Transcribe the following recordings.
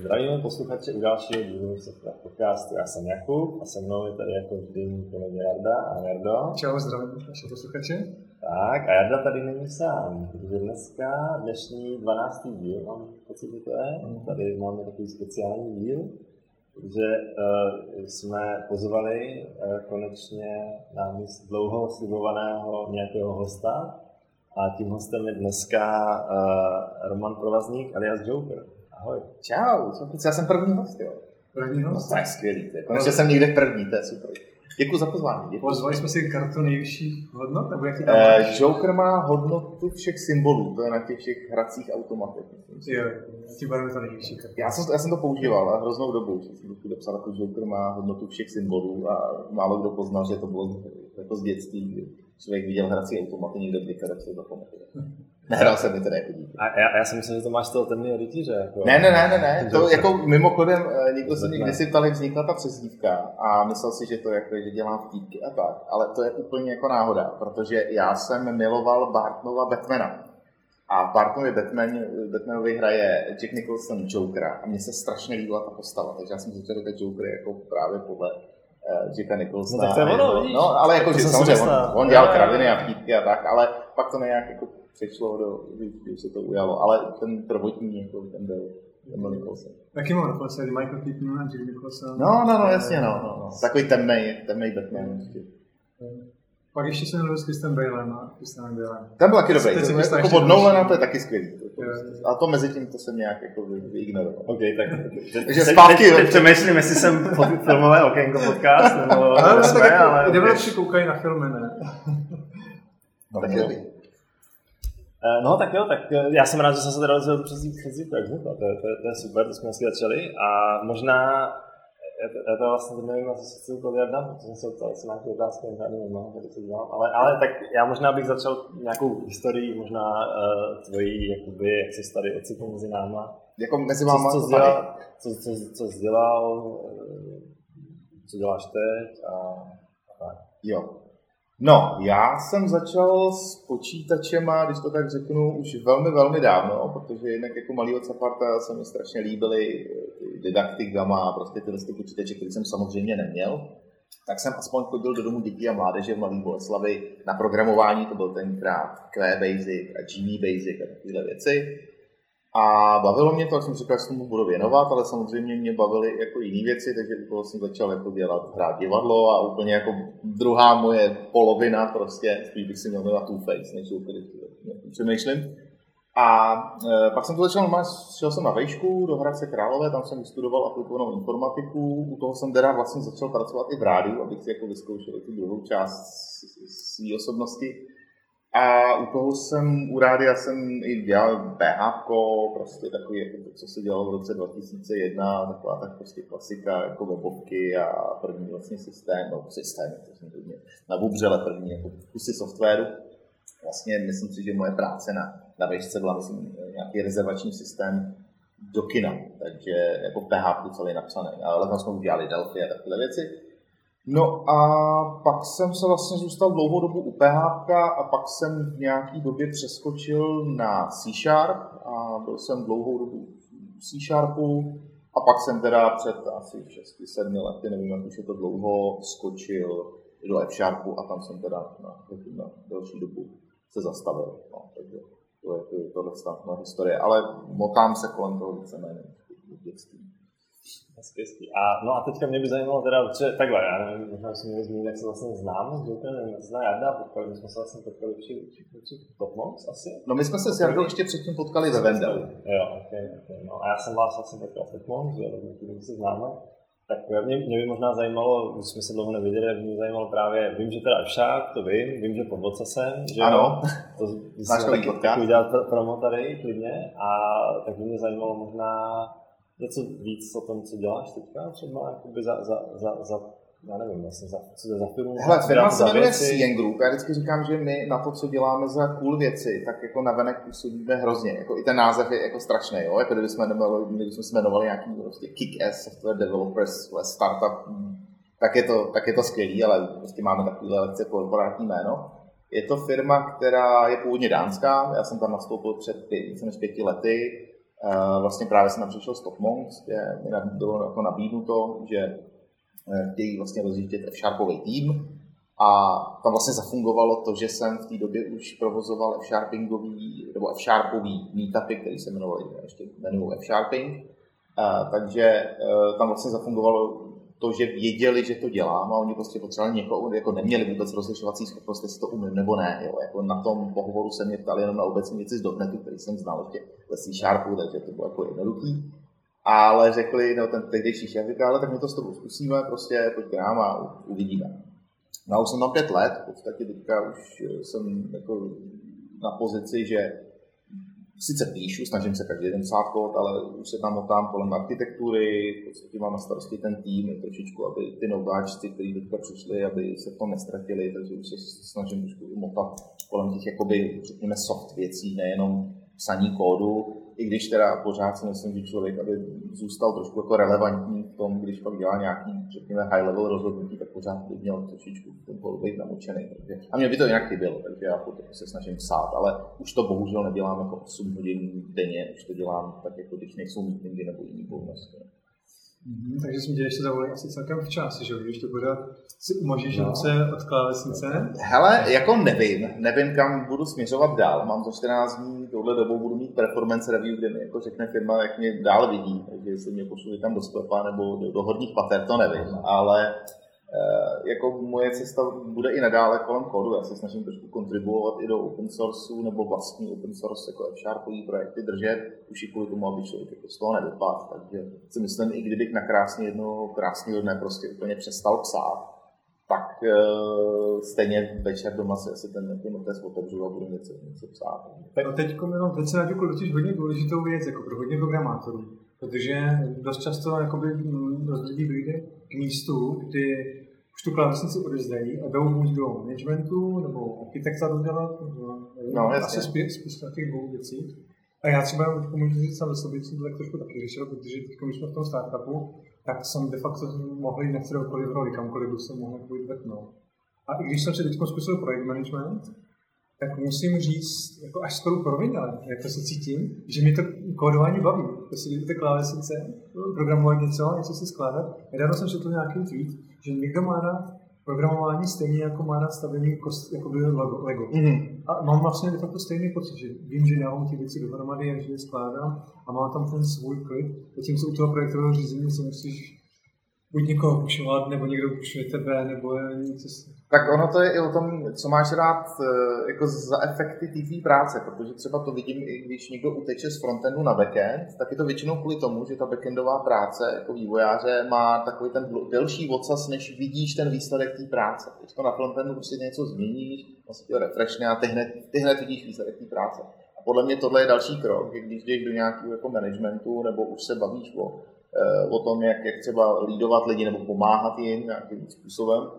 Zdravíme posluchače u dalšího dílu podcastu. Já jsem Jakub a se mnou je tady jako vždy můj kolega Jarda a Jardo. Čau, zdravím naše posluchače. Tak a Jarda tady není sám, protože dneska, dnešní 12. díl, mám pocit, že to je, mm. tady máme takový speciální díl, že uh, jsme pozvali uh, konečně na míst dlouho slibovaného nějakého hosta a tím hostem je dneska uh, Roman Provazník alias Joker. Ahoj. Čau, já jsem první host, jo. První host? No, to je skvělý, to je. Konečně jsem někde první, to je super. Děkuji za pozvání. Děkuji. Pozvali jsme si kartu nejvyšších hodnot, nebo jak tam eh, Joker má hodnotu všech symbolů, to je na těch všech hracích automatech. Jo, tím barvě to nejvyšší karta. Já jsem, já jsem to používal a hroznou dobu, že jsem to psal, jako Joker má hodnotu všech symbolů a málo kdo poznal, že to bylo jako z dětství, člověk viděl hrací automaty někde v tak se to pamatuje. Nehrál jsem mi teda jako dítě. A já, já si myslím, že to máš z toho temného rytíře. Jako... Ne, ne, ne, ne, ne. To jako mimochodem, eh, někdo se někdy si ptal, vznikla ta přezdívka a myslel si, že to jako, že dělám vtípky a tak, ale to je úplně jako náhoda, protože já jsem miloval Bartnova Batmana. A v Bartnově Batman, Batmanovi hraje Jack Nicholson Jokera a mně se strašně líbila ta postava, takže já jsem začal říkat Joker jako právě podle Jacka Nicholsona. No, tak to je ono, No, ale jako, že samozřejmě, on, on dělal kraviny a vtípky a tak, ale pak to nějak jako přišlo do, když se to ujalo, ale ten prvotní, jako ten byl, ten byl Nicholson. Taky mám dokonce Michael Keaton a Jack Nicholson. No, no, no, jasně, no, no, no. Takový temnej, temnej Batman. Ještě. Pak ještě jsem mluvil s Kristem Balem a Kristem Balem. Ten byl taky dobrý. To, jako od Nolana to je taky skvělý. A to mezi tím to jsem nějak jako vyignoroval. OK, tak. Takže zpátky. Teď přemýšlím, jestli jsem filmové okénko podcast, nebo... Ale, tak, ale, developeři koukají na filmy, ne? No, tak Eh, no tak jo, tak eh, já jsem rád, že jsem se teda rozhodl přes přes jak vznikla. To, je, to, je, to je super, to jsme dneska začali. A možná, já to, já to vlastně nevím, co se chci povědat, protože jsem se ptal, jestli nějaké otázky, žádný nemám, tady se dělám. Ale, ale tak já možná bych začal nějakou historii, možná uh, tvojí, jakoby, jak jsi tady ocitl mezi náma. Jako mezi váma? Co, co, dělal, co, co, co jsi dělal, co děláš teď a, a tak. Jo, No, já jsem začal s počítačema, když to tak řeknu, už velmi, velmi dávno, protože jinak jako malý od Saparta se mi strašně líbily didaktik Gamma, prostě tyhle ty počítače, které jsem samozřejmě neměl. Tak jsem aspoň chodil do domu dětí a mládeže v Malý Boleslavi na programování, to byl tenkrát Q Basic a Genie Basic a takovéhle věci. A bavilo mě to, jak jsem říkal, že se tomu budu věnovat, ale samozřejmě mě bavily jako jiné věci, takže u toho jsem začal jako dělat, hrát divadlo a úplně jako druhá moje polovina prostě, spíš bych si měl jmenovat Two Face, než úplně přemýšlím. A e, pak jsem to začal normálně, šel jsem na vejšku do Hradce Králové, tam jsem vystudoval aplikovanou informatiku, u toho jsem teda vlastně začal pracovat i v rádiu, abych si jako vyzkoušel tu druhou část své osobnosti. A u toho jsem, u rádia jsem i dělal BH, prostě takový, jako to, co se dělalo v roce 2001, taková tak prostě klasika, jako webovky a první vlastně systém, no systém, to jsem hodně, na Bubřele první jako kusy softwaru. Vlastně myslím si, že moje práce na, na vejšce byla myslím, nějaký rezervační systém do kina, takže jako PHP celý napsaný, ale tam jsme udělali Delphi a takové věci. No a pak jsem se vlastně zůstal dlouhou dobu u PHP a pak jsem v nějaký době přeskočil na C Sharp a byl jsem dlouhou dobu v C Sharpu a pak jsem teda před asi 6-7 lety, nevím, jak už je to dlouho, skočil do F Sharpu a tam jsem teda na, na další dobu se zastavil. No, takže to je, to je tohle moje historie, ale motám se kolem toho víceméně v dětství. Hezky, hezky. A, no a teďka mě by zajímalo teda, že takhle, já nevím, možná si mě zmínit, jak se vlastně znám s Jokerem, nevím, zná Jarda, potkali, my jsme se vlastně potkali při, při, při Topmox asi. No my jsme se s Jardou ještě předtím potkali ve Vendel. Jo, okay, okay, no a já jsem vás vlastně potkal v Topmox, že tím se známe. Tak mě, mě, by možná zajímalo, když jsme se dlouho neviděli, by mě zajímalo právě, vím, že teda však, to vím, vím, že pod jsem, že ano, to Máš taky, taky udělat promo tady klidně, a tak by mě zajímalo možná, něco víc o tom, co děláš teďka třeba jakoby za, za, za, za já nevím, vlastně za, co to za firmu? Hele, firma se jmenuje CN Group. Já vždycky říkám, že my na to, co děláme za cool věci, tak jako navenek působíme hrozně. Jako i ten název je jako strašný, jo? Jako kdybychom jmenovali, kdybychom se jmenovali nějaký prostě kick-ass software developers, startup, tak je to, tak je to skvělý, ale prostě máme takovýhle lekce korporátní jméno. Je to firma, která je původně dánská, já jsem tam nastoupil před pět, více než pěti lety, Vlastně právě jsem přišel z Topmont, kde mi bylo jako nabídnuto, že chtějí vlastně rozjíždět F-Sharpový tým, a tam vlastně zafungovalo to, že jsem v té době už provozoval F-Sharpingový, nebo F-Sharpový meetupy, který se jmenoval ještě jmenují F-Sharping. A, takže tam vlastně zafungovalo to, že věděli, že to dělám a oni prostě potřebovali někoho, jako neměli vůbec rozlišovací schopnost, jestli to umím nebo ne. Jo. Jako na tom pohovoru se mě ptali jenom na obecní věci z dotnetu, který jsem znal ještě ve C Sharpu, takže to bylo jako jednoduchý. Ale řekli, no ten tehdejší šéf říká, ale tak my to s tobou zkusíme, prostě pojď k nám a uvidíme. No a už jsem tam pět let, v podstatě teďka už jsem jako na pozici, že sice píšu, snažím se každý den psát kód, ale už se tam motám kolem architektury, v podstatě mám na starosti ten tým, trošičku, aby ty nováčci, kteří teďka přišli, aby se v tom nestratili, takže už se snažím trošku motat kolem těch, jakoby, řekněme, soft věcí, nejenom psaní kódu, i když teda pořád si myslím, že člověk, aby zůstal trošku jako relevantní v tom, když pak dělá nějaký, řekněme, high level rozhodnutí, tak pořád by měl trošičku v tom kódu být namočený. Takže, a mě by to jinak chybělo, takže já potom se snažím psát, ale už to bohužel nedělám jako 8 hodin denně, už to dělám tak, jako když nejsou meetingy nebo jiný povinnosti. Mm-hmm, takže jsme tě ještě zavolali asi celkem včas, že když to bude si umožníš no. ruce od klávesnice? Hele, jako nevím, nevím, kam budu směřovat dál. Mám za 14 dní, touhle dobou budu mít performance review, kde mi jako řekne firma, jak mě dál vidí, takže jestli mě pošlu tam do sklepa nebo do, do horních pater, to nevím, ale jako moje cesta bude i nadále kolem kódu. Já se snažím trošku kontribuovat i do open sourceu nebo vlastní open source jako F-Sharpový projekty držet, už i kvůli tomu, aby člověk jako z toho nevypadl. Takže si myslím, i kdybych na krásně jednoho krásného dne prostě úplně přestal psát, tak uh, stejně večer doma si asi ten jako notes otevřu a budu něco, něco psát. Tak teď, no, teď se na totiž hodně důležitou věc jako pro hodně programátorů, protože dost často jakoby, dost lidí dojde k místu, kdy už tu klávesnici odezdají a jdou buď do managementu nebo architekta dodělat, nebo no, asi spíš takových dvou věcí. A já třeba můžu říct sám sobě, jsem to tak trošku taky řešil, protože teď, když jsme v tom startupu, tak jsem de facto mohl jít na kteroukoliv roli, kamkoliv bych se mohl pojít vrtnout. A i když jsem si teď zkusil projekt management, tak musím říct, jako až skoro provinile, jak to se cítím, že mi to kódování baví. Prostě jdete klávesnice, programovat něco, něco si skládat. Nedávno jsem četl nějaký tweet, že někdo má rád programování stejně jako má rád stavění kost, jako by Lego. Lego. Mm-hmm. A mám vlastně de facto stejný pocit, že vím, že dávám ty věci dohromady a že je skládám a mám tam ten svůj klid. se u toho projektového řízení se musíš buď někoho pušovat, nebo někdo pušuje tebe, nebo něco. Tak ono to je i o tom, co máš rád eh, jako za efekty té práce, protože třeba to vidím, i když někdo uteče z frontendu na backend, tak je to většinou kvůli tomu, že ta backendová práce jako vývojáře má takový ten delší ocas, než vidíš ten výsledek té práce. Když to na frontendu prostě něco změníš, vlastně to refreshne a ty hned, ty hned vidíš výsledek té práce. A podle mě tohle je další krok, když jdeš do nějakého jako managementu nebo už se bavíš o Eh, o tom, jak, jak třeba lídovat lidi nebo pomáhat jim nějakým způsobem,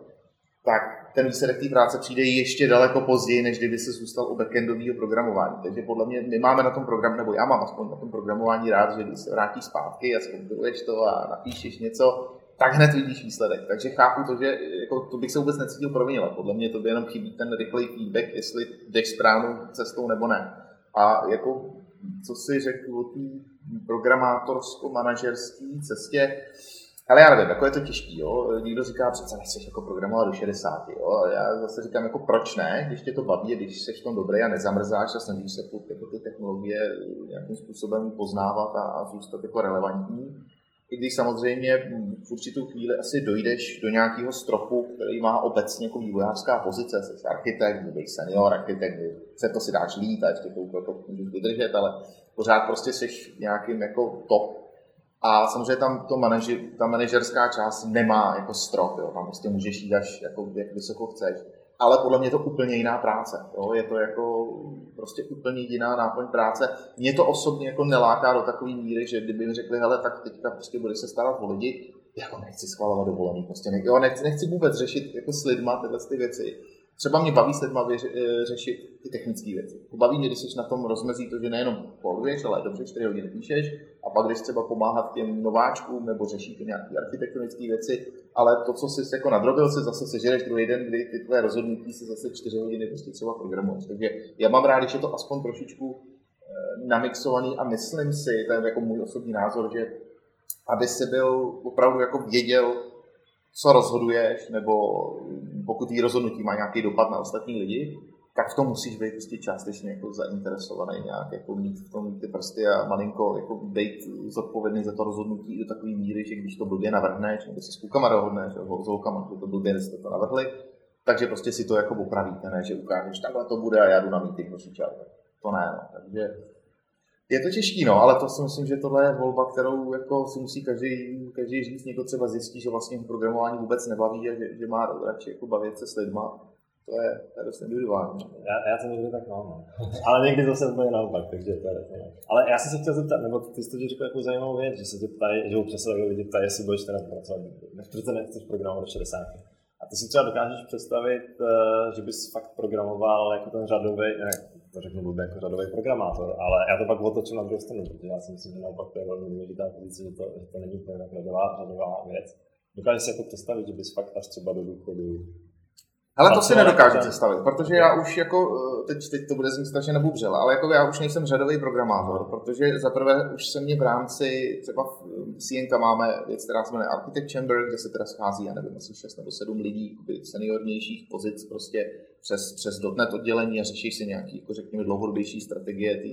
tak ten výsledek té práce přijde ještě daleko později, než kdyby se zůstal u backendového programování. Takže podle mě my máme na tom program, nebo já mám aspoň na tom programování rád, že když se vrátíš zpátky a zkompiluješ to a napíšeš něco, tak hned vidíš výsledek. Takže chápu to, že jako, to bych se vůbec necítil provinile. Podle mě to by jenom chybí ten rychlej feedback, jestli jdeš správnou cestou nebo ne. A jako, co si řekl o té programátorsko-manažerské cestě, ale já nevím, jako je to těžký, jo. Někdo říká, přece nechceš jako programovat do 60, jo. A já zase říkám, jako proč ne, když tě to baví, když jsi v tom dobrý a nezamrzáš a snažíš se jako ty technologie nějakým způsobem poznávat a, a zůstat jako relevantní. I když samozřejmě v určitou chvíli asi dojdeš do nějakého stropu, který má obecně jako vývojářská pozice, jsi architekt, budeš senior architekt, se to si dáš lít a ještě to jako můžeš vydržet, ale pořád prostě jsi nějakým jako top. A samozřejmě tam to manaži, ta manažerská část nemá jako strop, jo. tam prostě můžeš jít až jako, jak vysoko chceš. Ale podle mě je to úplně jiná práce. Jo. Je to jako prostě úplně jiná náplň práce. Mě to osobně jako neláká do takové míry, že kdyby mi řekli, hele, tak teďka prostě bude se starat o lidi, jako nechci schvalovat dovolený, prostě ne, jo, nechci, nechci vůbec řešit jako s lidma tyhle ty věci Třeba mě baví s lidma eh, řešit ty technické věci. Baví mě, když jsi na tom rozmezí to, že nejenom poluješ, ale dobře 4 hodiny píšeš a pak když třeba pomáhat těm nováčkům nebo řešíte nějaké architektonické věci, ale to, co jsi jako nadrobil, se zase sežereš druhý den, kdy ty tvoje rozhodnutí se zase 4 hodiny prostě třeba programuješ. Takže já mám rád, když je to aspoň trošičku namixovaný a myslím si, to je jako můj osobní názor, že aby si byl opravdu jako věděl, co rozhoduješ, nebo pokud jí rozhodnutí má nějaký dopad na ostatní lidi, tak v tom musíš být prostě částečně jako zainteresovaný nějak, jako mít v tom ty prsty a malinko jako být zodpovědný za to rozhodnutí do takové míry, že když to blbě navrhneš, nebo se s klukama dohodneš, nebo s holkama, to blbě jste to navrhli, takže prostě si to jako opravíte, ne, že ukážeš, takhle to bude a já jdu na meeting, To ne, no. takže je to těžký, no, ale to si myslím, že tohle je volba, kterou jako si musí každý, každý říct. Někdo třeba zjistí, že vlastně programování vůbec nebaví a že, že má radši jako bavit se s lidma to je, to je dost individuální. Já, já to někdy tak mám, no. ale někdy zase úplně naopak, takže to je to. Ale já jsem se chtěl zeptat, nebo ty jsi to řekl jako zajímavou věc, že se tě ptají, že občas se lidi ptají, jestli budeš teda pracovat, přece nechceš programovat do 60. A ty si třeba dokážeš představit, eh, že bys fakt programoval jako ten řadový, ne, to řeknu blbě jako řadový programátor, ale já to pak otočím na druhou stranu, protože já si myslím, že naopak to je velmi důležitá pozice, že to, že to není úplně tak řadová věc. Dokážeš si jako představit, že bys fakt až třeba do důchodu ale to si nedokážu představit, protože já už jako, eh, teď, teď to bude znít strašně nebubřel, ale jako já už nejsem řadový programátor, protože za prvé už se mě v rámci, třeba v CNK máme věc, která se jmenuje Architect Chamber, kde se teda schází, já nevím, asi 6 nebo 7 lidí seniornějších pozic prostě přes, přes dotnet oddělení a řeší si nějaký, jako řekněme, dlouhodobější strategie té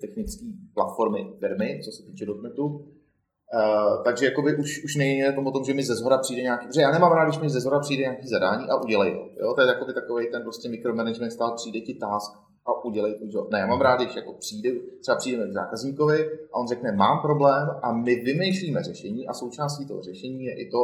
technické platformy firmy, co se týče dotnetu. Uh, takže jakoby už, už není to o tom, že mi ze zhora přijde nějaký, protože já nemám rád, když mi ze zhora přijde nějaký zadání a udělej ho. Jo? To je jakoby takový ten prostě micromanagement stál, přijde ti task a udělej to job. Ne, já mám rád, když jako přijde, třeba přijdeme k zákazníkovi a on řekne, mám problém a my vymýšlíme řešení a součástí toho řešení je i to,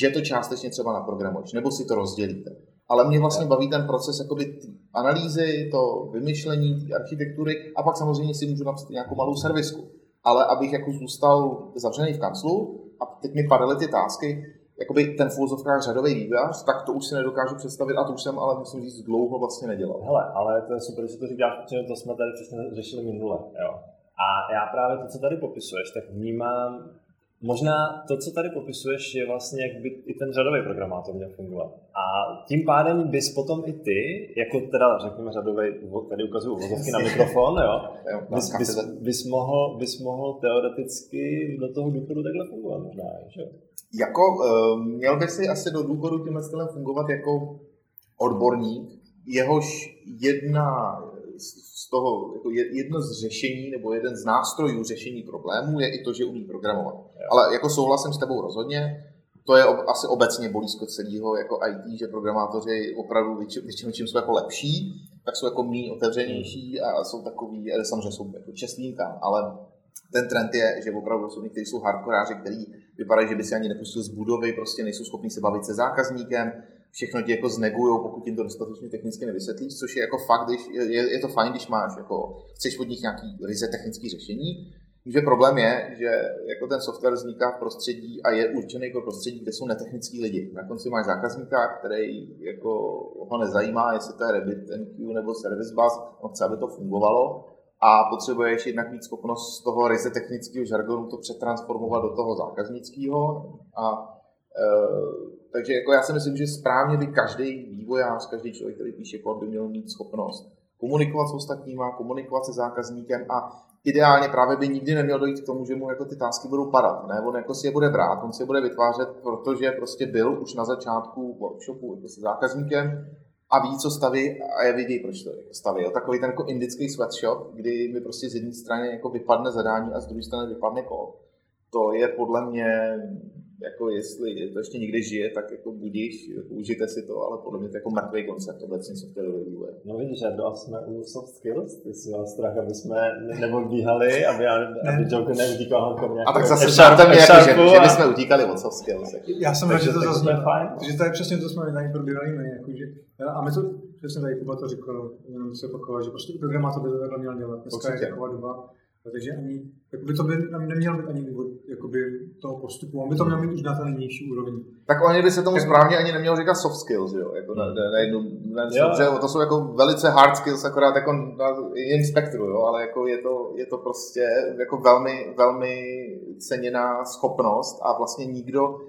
že to částečně třeba naprogramuješ, nebo si to rozdělíte. Ale mě vlastně baví ten proces jakoby analýzy, to vymyšlení, architektury a pak samozřejmě si můžu napsat nějakou malou servisku ale abych jako zůstal zavřený v kanclu a teď mi padaly ty tásky, jakoby ten v řadový vývojář, tak to už si nedokážu představit a to už jsem ale musím říct dlouho vlastně nedělal. Hele, ale to je super, že to říkáš, protože to jsme tady přesně řešili minule. Jo. A já právě to, co tady popisuješ, tak vnímám Možná to, co tady popisuješ, je vlastně, jak by i ten řadový programátor měl fungovat. A tím pádem bys potom i ty, jako teda řekněme řadový, tady ukazuju vozovky na mikrofon, jo, bys, bys, bys, mohl, bys mohl teoreticky do toho důchodu takhle fungovat možná, že? Jako, uh, měl by si asi do důchodu tímhle stylem fungovat jako odborník, jehož jedna toho, jako jedno z řešení nebo jeden z nástrojů řešení problémů je i to, že umí programovat. Ale jako souhlasím s tebou rozhodně, to je ob, asi obecně bolízko celého jako IT, že programátoři opravdu většinou čím jsou jako lepší, tak jsou jako méně otevřenější a jsou takový, ale samozřejmě jsou jako čestný tam, ale ten trend je, že opravdu jsou někteří jsou hardkoráři, kteří vypadají, že by si ani nepustil z budovy, prostě nejsou schopni se bavit se zákazníkem, všechno ti jako znegujou, pokud jim to dostatečně technicky nevysvětlíš, což je jako fakt, když, je, je to fajn, když máš, jako, chceš od nich nějaký ryze technické řešení, že problém je, že jako ten software vzniká v prostředí a je určený jako prostředí, kde jsou netechnický lidi. Na konci máš zákazníka, který jako ho nezajímá, jestli to je RabbitMQ nebo Service Bus, on chce, aby to fungovalo. A potřebuješ jednak mít schopnost z toho ryze technického žargonu to přetransformovat do toho zákaznického. A e, takže jako já si myslím, že správně by každý vývojář, každý člověk, který píše kód, by měl mít schopnost komunikovat s ostatníma, komunikovat se zákazníkem a ideálně právě by nikdy neměl dojít k tomu, že mu jako ty tásky budou padat. Ne? On jako si je bude brát, on si je bude vytvářet, protože prostě byl už na začátku workshopu jako se zákazníkem a ví, co staví a je vidějí, proč to jako staví. Jo? Takový ten jako indický sweatshop, kdy mi prostě z jedné strany jako vypadne zadání a z druhé strany vypadne kód. To je podle mě jako jestli to ještě někdy žije, tak jako budíš, užijte si to, ale podle mě to je jako mrtvý koncept obecně softwarový vývoje. No vidíš, že do jsme u soft skills, ty jsi měl strach, aby jsme neodbíhali, aby, aby Joker neutíkal jako A tak zase šartem je, jako, že, že my jsme utíkali od soft skills. Já jsem rád, že to zase fajn. Takže to je přesně to, jsme tady probírali my, jako, že, a my to, přesně tady Kuba to řekl, jenom se opakoval, že prostě programátor by to takhle měl dělat. Dneska je taková doba, takže ani, jakoby to by neměl být ani důvod jakoby, toho postupu, on by to měl mít už na té nejnižší úrovni. Tak oni by se tomu správně ani neměl říkat soft skills, jo? Jako na, na, jednu, na, jo. to jsou jako velice hard skills, akorát jako na jiném spektru, jo? ale jako je, to, je to prostě jako velmi, velmi ceněná schopnost a vlastně nikdo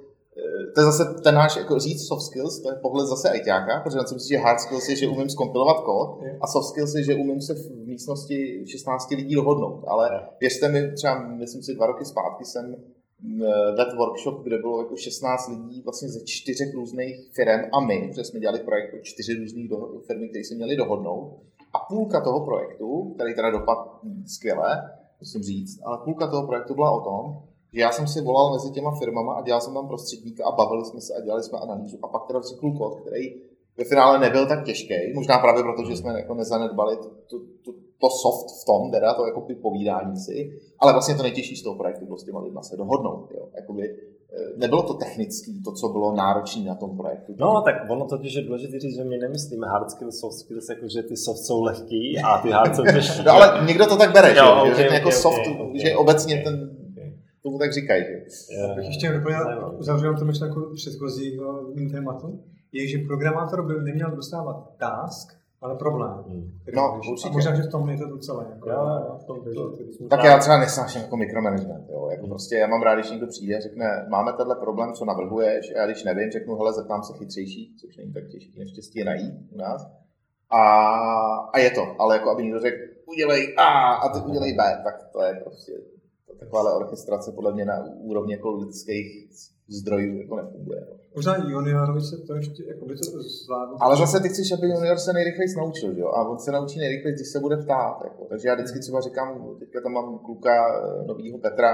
to je zase ten náš, jako říct soft skills, to je pohled zase ajťáka, protože on si myslí, že hard skills je, že umím skompilovat kód a soft skills je, že umím se v místnosti 16 lidí dohodnout. Ale věřte mi, třeba myslím si dva roky zpátky jsem web workshop, kde bylo jako 16 lidí vlastně ze čtyřech různých firm a my, protože jsme dělali projekt pro čtyři různé firmy, které se měli dohodnout. A půlka toho projektu, který teda dopadl skvěle, musím říct, ale půlka toho projektu byla o tom, že já jsem si volal mezi těma firmama a dělal jsem tam prostředníka a bavili jsme se a dělali jsme analýzu a pak teda vznikl kód, který ve finále nebyl tak těžký, možná právě proto, že jsme jako nezanedbali tu, tu, to soft v tom, teda to jako povídání si, ale vlastně to nejtěžší z toho projektu bylo s těma lidma se dohodnout. Jo. Jakoby, eh, nebylo to technický, to, co bylo náročné na tom projektu. No, tak ono totiž je důležité říct, že my nemyslíme hard skills, soft skills, jako že ty soft jsou lehký a ty hard jsou těžší. no, ale někdo to tak bere, jo, že, okay, že okay, jako okay, soft, okay, že obecně okay. ten tomu tak říkají. Já bych ještě doplnil, uzavřel to myšlenku předchozího tématu, je, že programátor by neměl dostávat task, ale problém. Hmm. No, určitě. A možná, že v tom je to docela. Jako, jo, v tom to, tak já třeba nesnáším jako mikromanagement. Jo. Jako prostě já mám rád, když někdo přijde a řekne, máme tenhle problém, co navrhuješ, a já když nevím, řeknu, hele, zeptám se chytřejší, což není tak těžké, naštěstí je najít u nás. A, a je to, ale jako aby někdo řekl, udělej A a ty udělej B, tak to je prostě taková orchestrace podle mě na úrovni jako lidských zdrojů jako nefunguje. Možná juniorovi se to ještě jako by to zvládlo. Ale zase ty chceš, aby junior se nejrychleji naučil, jo? A on se naučí nejrychleji, když se bude ptát. Jako. Takže já vždycky třeba říkám, teďka tam mám kluka eh, novýho Petra,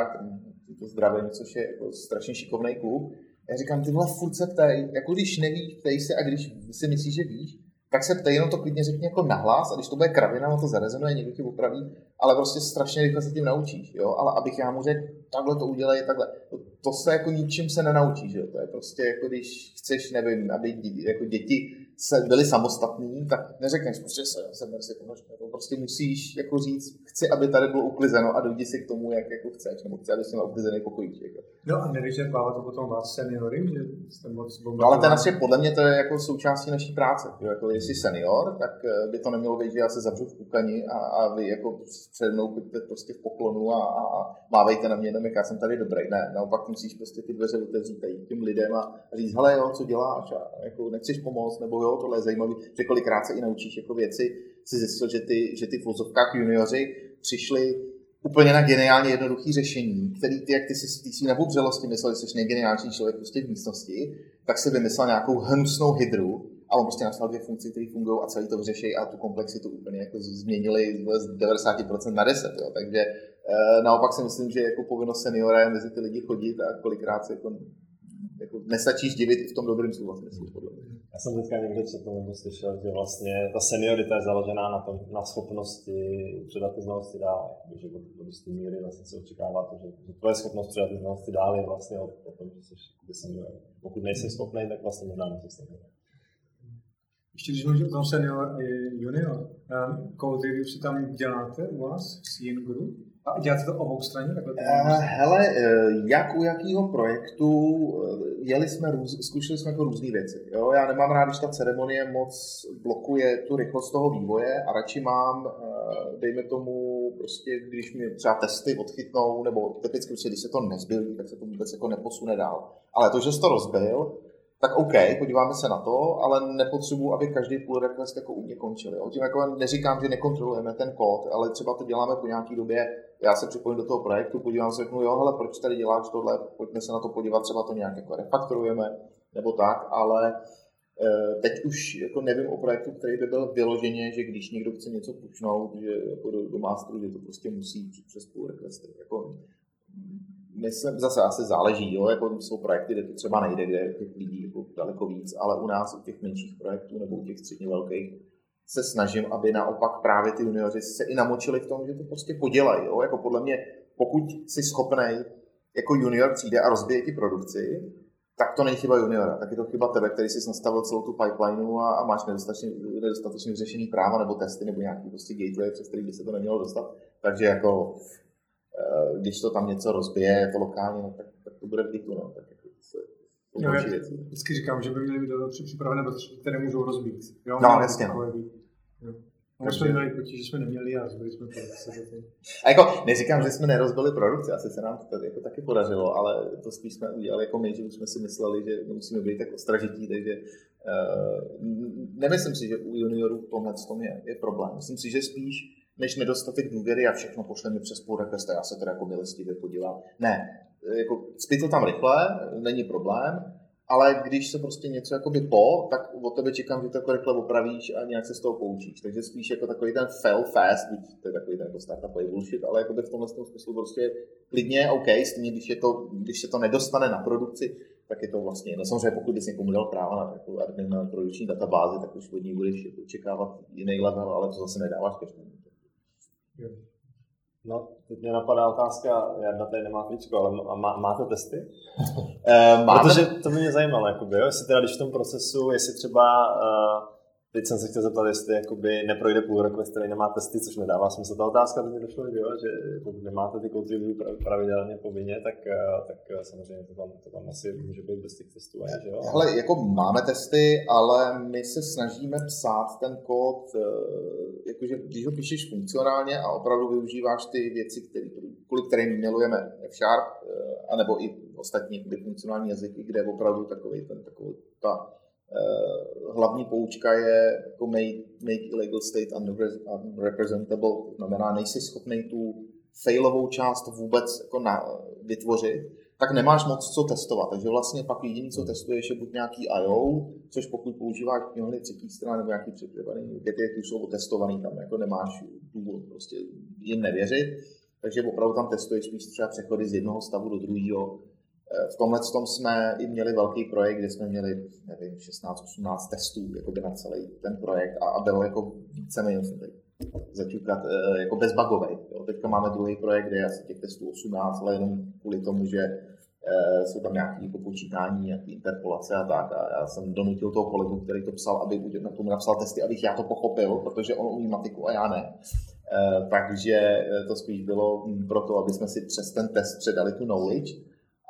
to zdravím, což je jako strašně šikovný kluk. Já říkám, ty vole, furt se ptej, jako když nevíš, ptej se a když si myslíš, že víš, tak se ptej, jenom to klidně řekni jako nahlas a když to bude kravina, no to zarezonuje, někdo ti opraví, ale prostě strašně rychle se tím naučíš, jo, ale abych já mu řekl, takhle to udělej, takhle, to, to se jako ničím se nenaučíš, jo, to je prostě jako když chceš, nevím, aby jako děti se byli samostatní, tak neřekneš prostě se, jsem si pomožte. To prostě musíš jako říct, chci, aby tady bylo uklizeno a dojdi si k tomu, jak jako chceš, nebo chci, aby jsi měl uklizený pokojíček. No a nevyčerpává to potom vás seniory, že jste moc No ale ten asi podle mě to je jako součástí naší práce. Jo, jako jestli senior, tak eh, by to nemělo být, že já se zavřu v kukani a, a vy jako přede mnou pojďte prostě v poklonu a, a, mávejte na mě jenom, jak já jsem tady dobrý. Ne, naopak musíš prostě ty dveře otevřít těm lidem a říct, hele jo, co děláš a jako nechceš pomoct, nebo jo, jo, tohle je zajímavé, že kolikrát se i naučíš jako věci, si zjistil, že ty, že ty v vozovkách junioři přišli úplně na geniálně jednoduché řešení, který ty, jak ty si ty si nabubřelosti myslel, že jsi nejgeniálnější člověk prostě v místnosti, tak si vymyslel nějakou hnusnou hydru a on prostě našel dvě funkce, které fungují a celý to vyřeší a tu komplexitu úplně jako změnili z 90% na 10. Jo. Takže e, naopak si myslím, že jako povinnost seniora je mezi ty lidi chodit a kolikrát se jako, jako nestačíš divit i v tom dobrém slova smyslu, podle mě. Já jsem teďka někde četl nebo slyšel, že vlastně ta seniorita je založená na, tom, na schopnosti předat ty znalosti dál. Že od jisté míry vlastně se očekává to, že, že tvoje schopnost předat ty znalosti dál je vlastně o, o tom, že jsi senior. Pokud nejsi schopný, tak vlastně možná nejsi senior. Ještě když mluvím o tom senior a junior, um, code review si tam děláte u vás v CN Group? A děláte to obou straně? Takhle to uh, hele, eh, jak u jakého projektu, eh, jeli jsme, růz, zkoušeli jsme jako různé věci. Jo? Já nemám rád, když ta ceremonie moc blokuje tu rychlost toho vývoje a radši mám, dejme tomu, prostě, když mi třeba testy odchytnou, nebo typicky, prostě, když se to nezbyl, tak se to vůbec jako neposune dál. Ale to, že jsi to rozbil, tak OK, podíváme se na to, ale nepotřebuji, aby každý pull request jako u mě končil. Jo. Tím jako neříkám, že nekontrolujeme ten kód, ale třeba to děláme po nějaké době, já se připojím do toho projektu, podívám se, řeknu, jo, hele, proč tady děláš tohle, pojďme se na to podívat, třeba to nějak jako refaktorujeme, nebo tak, ale eh, teď už jako nevím o projektu, který by byl vyloženě, že když někdo chce něco pušnout, že jako do, do masteru, že to prostě musí přes pull requesty. Jako, myslím, zase asi záleží, jo, jako jsou projekty, kde to třeba nejde, kde těch lidí jako daleko víc, ale u nás, u těch menších projektů nebo u těch středně velkých, se snažím, aby naopak právě ty junioři se i namočili v tom, že to prostě podělají. Jo? Jako podle mě, pokud jsi schopný jako junior přijde a rozbije ti produkci, tak to není chyba juniora, tak je to chyba tebe, který jsi nastavil celou tu pipeline a, a máš nedostatečně, nedostatečně vyřešený práva nebo testy nebo nějaký prostě gateway, přes který by se to nemělo dostat. Takže jako Eh, když to tam něco rozbije, je to lokálně, no, tak, tak to bude v diku, no. Tak jako to se, no, já vždycky říkám, že by měli být dobře připravené, protože které můžou rozbít. Jo? No, jasně. No. My jsme měli potíž, že jsme neměli a zbyli jsme to A jako neříkám, že jsme nerozbili produkci, asi se nám to tady jako taky podařilo, ale to spíš jsme udělali jako my, že jsme si mysleli, že musíme být tak ostražití, takže uh, nemyslím si, že u juniorů tomhle tom je, je problém. Myslím si, že spíš než nedostatek důvěry a všechno pošleme přes půl request já se teda jako milostivě podívám. Ne, jako spytl tam rychle, není problém, ale když se prostě něco jakoby po, tak od tebe čekám, že to jako rychle opravíš a nějak se z toho poučíš. Takže spíš jako takový ten fail fast, to je takový ten jako startupový bullshit, ale jakoby v tomhle smyslu prostě klidně OK, stejně když, je to, když se to nedostane na produkci, tak je to vlastně, no samozřejmě pokud bys někomu dal práva na jako admin na produční databázi, tak už od ní budeš očekávat jiný level, ale to zase nedáváš každému. No, teď mě napadá otázka, Jarda tady nemá tričko, ale má, máte testy? uh, máte... Protože to mě zajímalo, jakoby, jo? jestli teda když v tom procesu, jestli třeba uh, Teď jsem se chtěl zeptat, jestli jakoby neprojde půl roku, jestli nemá testy, což nedává smysl. Ta otázka by mi došlo, že, že pokud nemáte ty contributy pravidelně povinně, tak, eh, tak eh, samozřejmě to tam, to tam asi může být bez těch testů. Že jo? Ale jako máme testy, ale my se snažíme psát ten kód, eh, jakože když ho píšeš funkcionálně a opravdu využíváš ty věci, který, kvůli kterým milujeme F-Sharp, anebo i ostatní funkcionální jazyky, kde je opravdu takový ten, takový ta hlavní poučka je jako make, make illegal state unrepresentable, to znamená, nejsi schopný tu failovou část vůbec jako na, vytvořit, tak nemáš moc co testovat. Takže vlastně pak jediný, co testuješ, je buď nějaký I.O., což pokud používáš knihovny třetí strany nebo nějaký připravený věty, ty jsou otestovaný, tam jako nemáš důvod prostě jim nevěřit. Takže opravdu tam testuješ spíš třeba přechody z jednoho stavu do druhého, v tomhle tom jsme i měli velký projekt, kde jsme měli, nevím, 16-18 testů jakoby na celý ten projekt a, a bylo jako víceméně zaťukat, eh, jako bezbugový. Teďka máme druhý projekt, kde je asi těch testů 18, ale jenom kvůli tomu, že e, jsou tam nějaké jako počítání, nějaké interpolace a tak. A já jsem donutil toho kolegu, který to psal, aby na tom napsal testy, abych já to pochopil, protože on umí matiku a já ne. Takže to spíš bylo proto, aby jsme si přes ten test předali tu knowledge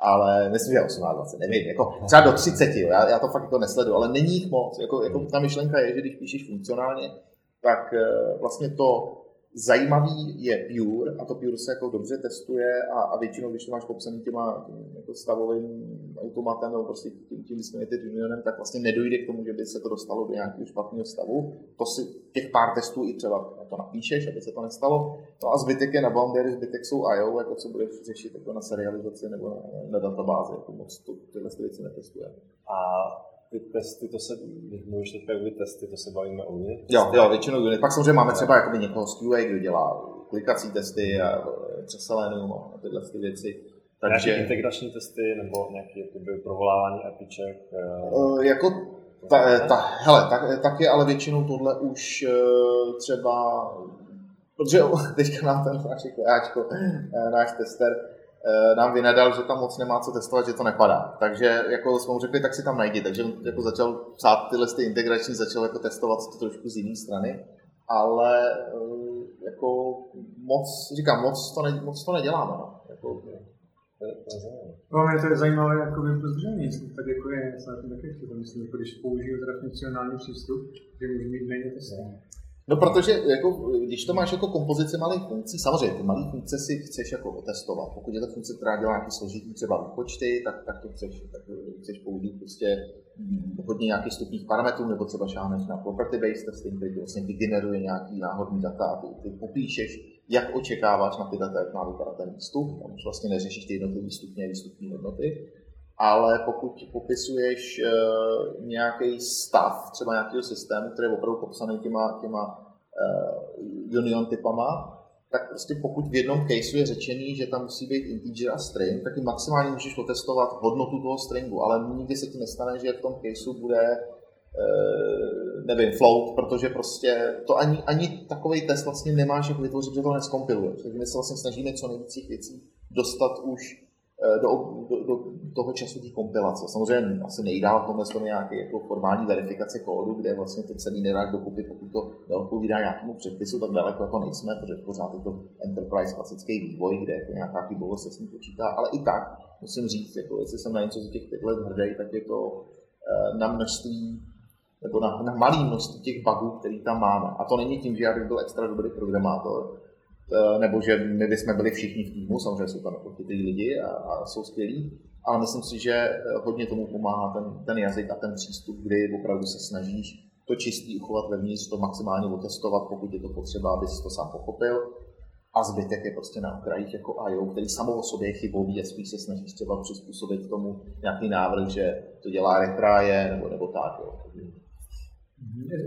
ale myslím, že 18, 20, nevím, jako třeba do 30, jo, já, já to fakt jako nesledu, ale není jich moc. Jako, jako ta myšlenka je, že když píšeš funkcionálně, tak eh, vlastně to zajímavý je Pure a to Pure se jako dobře testuje a, a většinou, když to máš popsaný těma jako stavovým automatem nebo prostě tím, tím Discriminated Unionem, tak vlastně nedojde k tomu, že by se to dostalo do nějakého špatného stavu. To si těch pár testů i třeba na to napíšeš, aby se to nestalo. No a zbytek je na Boundary, zbytek jsou IO, jako co budeš řešit jako na serializaci nebo na, na databázi, jako moc to, tyhle věci netestuje. A ty testy, to se, když mluvíš teďka testy, to se bavíme o nich? Jo, jo, většinou unit. Pak samozřejmě máme třeba jakoby někoho z QA, kdo dělá klikací testy a přes Selenium a tyhle ty věci. Takže... Nějaké integrační testy nebo nějaké jakoby, provolávání APIček? Uh, jako ta, ta, hele, tak, tak je ale většinou tohle už uh, třeba, protože teďka nám ten náš, náš tester Eh, nám vynadal, že tam moc nemá co testovat, že to nepadá. Takže jako jsme mu řekli, tak si tam najdi. Takže jako začal psát tyhle ty integrační, začal jako testovat to trošku z jiné strany. Ale eh, jako moc, říkám, moc to, ne, moc to neděláme. No. Jako, No, mě to je zajímavé jako vypozdření, tak jako je, já jsem taky chtěl, myslím, jako když použiju teda funkcionální přístup, že můžu mít méně testů. No protože jako, když to máš jako kompozici malých funkcí, samozřejmě ty malé funkce si chceš jako otestovat. Pokud je to funkce, která dělá nějaký složitý třeba výpočty, tak, tak to chceš, tak chceš použít prostě hodně nějakých stupních parametrů, nebo třeba šáhneš na property based testing, který vlastně vygeneruje nějaký náhodný data a ty, ty popíšeš, jak očekáváš na ty data, jak má vypadat ten výstup. Tam už vlastně neřešíš ty jednotlivé stupně, výstupní hodnoty ale pokud popisuješ uh, nějaký stav třeba nějakého systému, který je opravdu popsaný těma, těma uh, union typama, tak prostě pokud v jednom caseu je řečený, že tam musí být integer a string, tak maximálně můžeš otestovat hodnotu toho stringu, ale nikdy se ti nestane, že v tom caseu bude uh, nevím, float, protože prostě to ani, ani takový test vlastně nemáš jak vytvořit, že to neskompiluje. Takže my se vlastně snažíme co nejvíc věcí dostat už Eh, do, do, do toho času té kompilace. Samozřejmě asi nejdál tohle je nějaké jako formální verifikace kódu, kde vlastně to celý nedáš dokupy, pokud to neodpovídá nějakému předpisu, tak daleko jako nejsme, protože pořád je to enterprise klasický vývoj, kde jako nějaká chybovost se s ním počítá, ale i tak musím říct, jako jestli jsem na něco z těch pět let hrdý, tak je to eh, na množství nebo na, na malý množství těch bugů, který tam máme. A to není tím, že já bych byl extra dobrý programátor, eh, nebo že my bychom byli všichni v týmu, samozřejmě jsou tam chytrý lidi a, a jsou skvělí, ale myslím si, že eh, hodně tomu pomáhá ten, ten jazyk a ten přístup, kdy opravdu se snažíš to čistý uchovat vevnitř, to maximálně otestovat, pokud je to potřeba, abys to sám pochopil. A zbytek je prostě na okrajích jako IO, který samo o sobě je chybový a spíš se snažíš třeba přizpůsobit tomu nějaký návrh, že to dělá retráje nebo, nebo tak. Jo.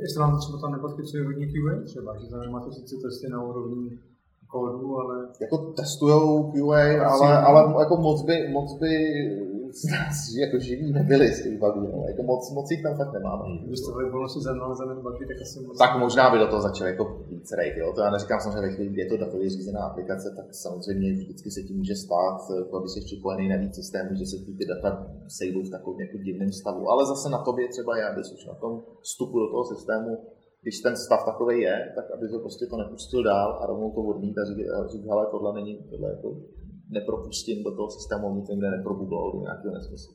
Jestli vám třeba tam nepodpisuje hodně QA třeba, že tam nemáte sice testy na úrovni kódu, ale... Jako testujou QA, ale, ale jako moc by, moc by z nás jako živí nebyli z těch bugů, no. jako moc, moc jich tam fakt nemáme. Když to byly volnosti za nalezené bugy, tak asi moc... Tak možná by do toho začal jako víc rate, jo. To já neříkám samozřejmě ve chvíli, kdy je to datově řízená aplikace, tak samozřejmě vždycky se tím může stát, jako když jsi připojený na víc systémů, že se ty data sejvou v takovém jako divném stavu. Ale zase na tobě třeba já, abys už na tom vstupu do toho systému když ten stav takový je, tak aby to prostě to nepustil dál a rovnou to odmít a říct, hele, tohle není, tohle jako nepropustím do toho systému, nic někde neprobublou do nějakého nesmyslu.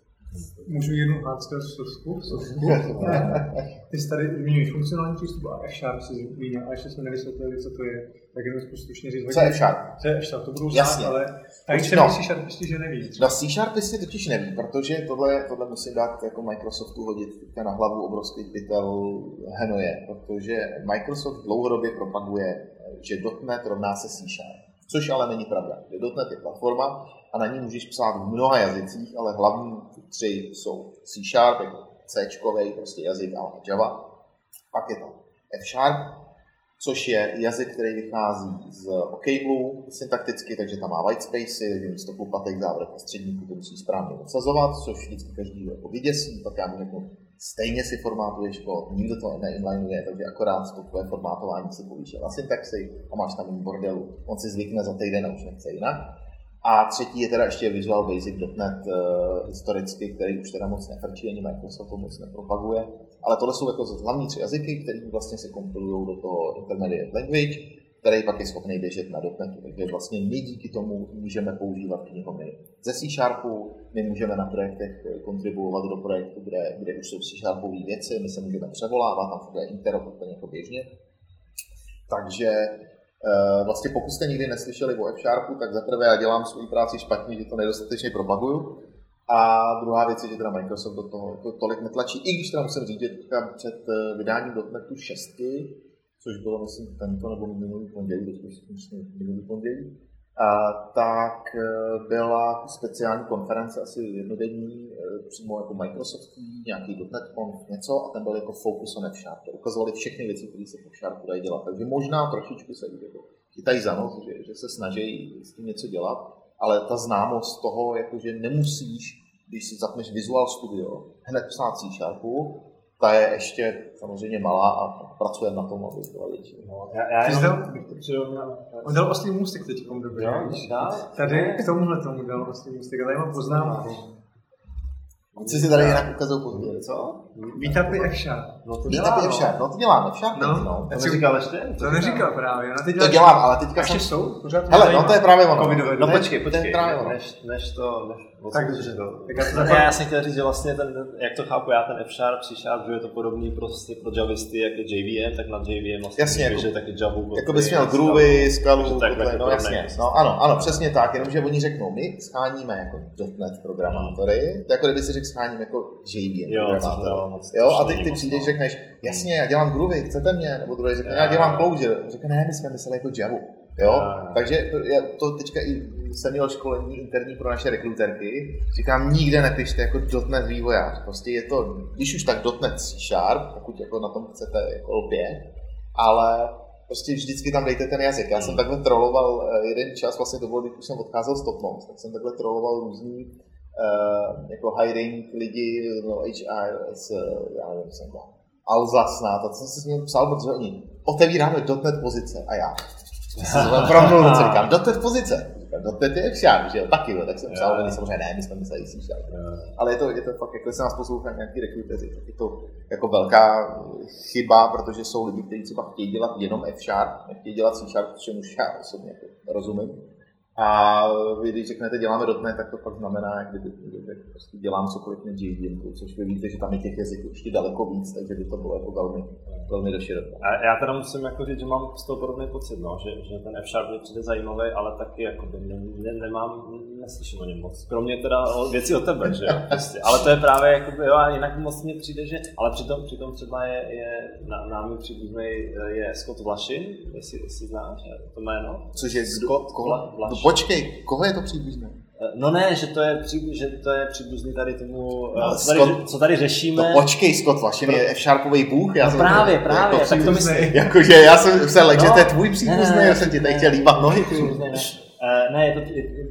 Můžu jednu hádské sosku? Ty jsi tady zmínil funkcionální přístup a F-Sharp si zmínil, a ještě jsme nevysvětlili, co to je. Tak jenom stručně říct. Co je F-Sharp? Co je F-Sharp, to budou Jasně. znát, ale tady no. C-Sharp ještě, že neví. Na C-Sharp si totiž neví, protože tohle, tohle musím dát jako Microsoftu hodit na hlavu obrovský pytel henoje, protože Microsoft dlouhodobě propaguje, že .NET rovná se C-Sharp. Což ale není pravda. .NET je platforma a na ní můžeš psát v mnoha jazycích, ale hlavní tři jsou C Sharp, jako C, prostě jazyk a Java. Pak je to F Sharp, což je jazyk, který vychází z Okable syntakticky, takže tam má white spacey, takže místo klupatek závrh a středníku to musí správně obsazovat, což vždycky každý jako vyděsí, pak já mu stejně si formátuješ kód, nikdo to neinlineuje, takže akorát to tvoje formátování se povýší na syntaxi a máš tam jiný bordelu. On si zvykne za týden a už nechce jinak. A třetí je teda ještě Visual Basic.NET uh, historicky, který už teda moc nefrčí, ani Microsoft to moc nepropaguje. Ale tohle jsou jako hlavní tři jazyky, které vlastně se kompilují do toho intermediate language, který pak je schopný běžet na .NETu. Takže vlastně my díky tomu můžeme používat knihovny ze C Sharpu, my můžeme na projektech kontribuovat do projektu, kde, kde už jsou C Sharpové věci, my se můžeme převolávat, tam funguje interop úplně jako běžně. Takže Uh, vlastně pokud jste nikdy neslyšeli o F-Sharpu, tak za prvé já dělám svou práci špatně, že to nedostatečně propaguju. A druhá věc je, že teda Microsoft do toho to tolik netlačí, i když teda musím říct, že před eh, vydáním .NETu 6, což bylo myslím tento nebo minulý pondělí, myslím minulý pondělí, a tak e, byla speciální konference, asi jednodenní, e, přímo jako Microsoftí, nějaký .NET Conf, něco, a ten byl jako focus on F-Sharp. Ukazovali všechny věci, které se v F-Sharpu dají dělat. Takže možná trošičku se jako chytají za nos, že, že se snaží s tím něco dělat, ale ta známost toho, jako že nemusíš, když si zapneš Visual Studio, hned psát C Sharpu, ta je ještě samozřejmě malá a pracujeme na tom, aby byla větší. No, já, já jenom dal, on dal oslý můstek teď dobrý. Tady k tomuhle tomu dal oslý můstek, ale já mám poznámku. Chci si tady jinak ukazovat později, co? Meetupy F-Sharp. No to dělám, F-Sharp, no to dělám, F-Sharp, no. no. To neříkal ještě? To neříkal právě, no teď To dělám, ale teďka ještě jsou, pořád Hele, no to je právě ono. Covidové No počkej, počkej, To je právě ono. než, než to, než, Tak, tak, to, tak já to já, jsem chtěl říct, že vlastně ten, jak to chápu já, ten F-Sharp, C-Sharp, že je to podobný prostě pro javisty, jak je JVM, tak na JVM vlastně Jasně, jako- běžet taky Javu. Jako bys měl Groovy, Skalu, tak no jasně, no ano, ano, přesně tak, jenomže oni řeknou, my scháníme jako .NET programátory, to je jako kdyby si řekl scháníme jako JVM Jo, programátory. Jo, a ty, ty přijdeš, řekneš, jasně, já dělám Groovy, chcete mě? Nebo druhý řekne, já dělám Clojure. Řekne, ne, my jsme mysleli jako Javu. Jo, Jo. takže to, to teďka i jsem měl školení interní pro naše rekruterky. Říkám, nikde nepište jako .NET vývojář. Prostě je to, když už tak .NET C Sharp, pokud jako na tom chcete jako lpět, ale prostě vždycky tam dejte ten jazyk. Já jsem takhle troloval eh, jeden čas, vlastně to bylo, když už jsem odcházel z Topmons, tak jsem takhle troloval různý uh, jako hiring lidi, no, HR, s, já nevím, jsem tam, Alza snad, a co jsem si s ním psal, protože oni otevíráme .NET pozice a já. Promluvil, co říkám, .NET pozice. Říkám, .NET je Sharp, že jo, taky, jo, tak jsem psal, oni samozřejmě ne, my jsme mysleli. Jo. Ale je to, je to fakt, jako se nás poslouchají nějaký rekruteři, tak je to jako velká chyba, protože jsou lidi, kteří třeba chtějí dělat jenom F Sharp, nechtějí dělat C Sharp, čemuž já osobně jako rozumím. A vy, když řeknete děláme dotnet, tak to pak znamená, jak kdyby že prostě dělám cokoliv na JVM, což vy víte, že tam je těch jazyků ještě daleko víc, takže by to bylo jako velmi, velmi doširoké. A já teda musím jako říct, že mám z toho podobný pocit, no, že, že ten F-Sharp mě přijde zajímavý, ale taky jako by ne, ne, nemám, neslyším o něm moc. Kromě teda o věci o tebe, že jo, prostě. Ale to je právě jako jo, a jinak moc mně přijde, že, ale přitom, přitom třeba je, je na, námi příbuzný je Scott Vlašin, jestli, jestli znáš to jméno. Což je Scott Vlašin. No počkej, koho je to příbuzné? No ne, že to je, příbuz, že to je příbuzný tady tomu, no, co, tady, Scott, co tady řešíme. No počkej, Scott Vlašin je F-sharpový bůh. Já no právě, jako právě, jako tak to myslím. Jakože já jsem se no, že to je tvůj příbuzný, já jsem ti tady chtěl líbat nohy. Uh, ne, je to, no,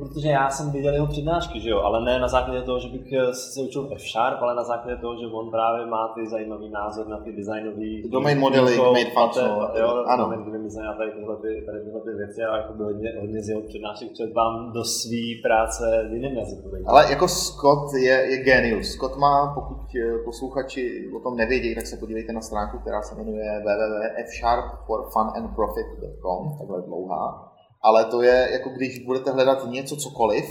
protože já jsem viděl jeho přednášky, že jo, ale ne na základě toho, že bych eh, se učil F-Sharp, ale na základě toho, že on právě má ty zajímavý názor na ty designový... Domain modely, made functional. Jo, ano. domain design a tady tyhle, ty, tady tyhle ty věci a jako by hodně, hodně z jeho přednášek vám do své práce v jiném jazyku. Ale jako Scott je, je genius. Scott má, pokud eh, posluchači o tom nevědí, tak se podívejte na stránku, která se jmenuje www.fsharpforfunandprofit.com, takhle dlouhá ale to je jako když budete hledat něco cokoliv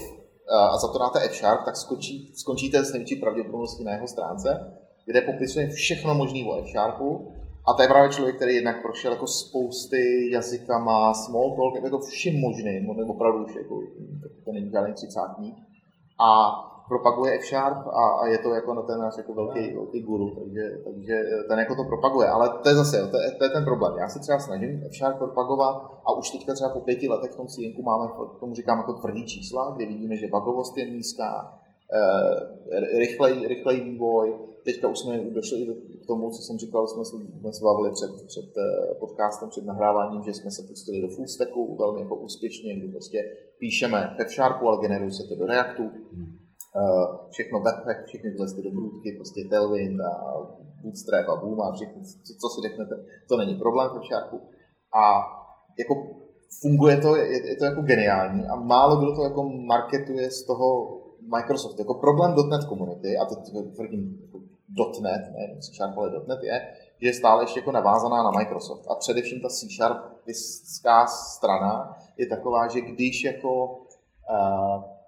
a za to F-Sharp, tak skončí, skončíte s největší pravděpodobností na jeho stránce, kde popisuje všechno možné o F-Sharpu a to je právě člověk, který jednak prošel jako spousty jazykama, small talk, jako vším možným, on opravdu už jako, to není žádný třicátník. A propaguje F-Sharp a, a, je to jako na ten náš jako velký, velký guru, takže, takže ten jako to propaguje. Ale to je zase, to je, to je ten problém. Já se třeba snažím F-Sharp propagovat a už teďka třeba po pěti letech v tom CNku máme, tomu říkám jako tvrdý čísla, kde vidíme, že bagovost je nízká, eh, rychlej, rychlej vývoj. Teďka už jsme došli k tomu, co jsem říkal, jsme se, jsme se bavili před, před eh, podcastem, před nahráváním, že jsme se pustili do full stacku velmi jako úspěšně, kdy prostě píšeme v Sharpu, ale generuje se to do Reactu. Eh, všechno webpack, všechny tyhle ty dobrůdky, prostě Tailwind a Bootstrap a Boom a všechno, co, co si řeknete, to není problém v Sharpu. A jako funguje to, je, je to jako geniální a málo kdo to jako marketuje z toho Microsoft. Jako problém .NET komunity, a to tvrdím jako .NET, ne C-Sharp, ale .NET je, že je stále ještě jako navázaná na Microsoft. A především ta C-Sharpistická strana je taková, že když jako uh,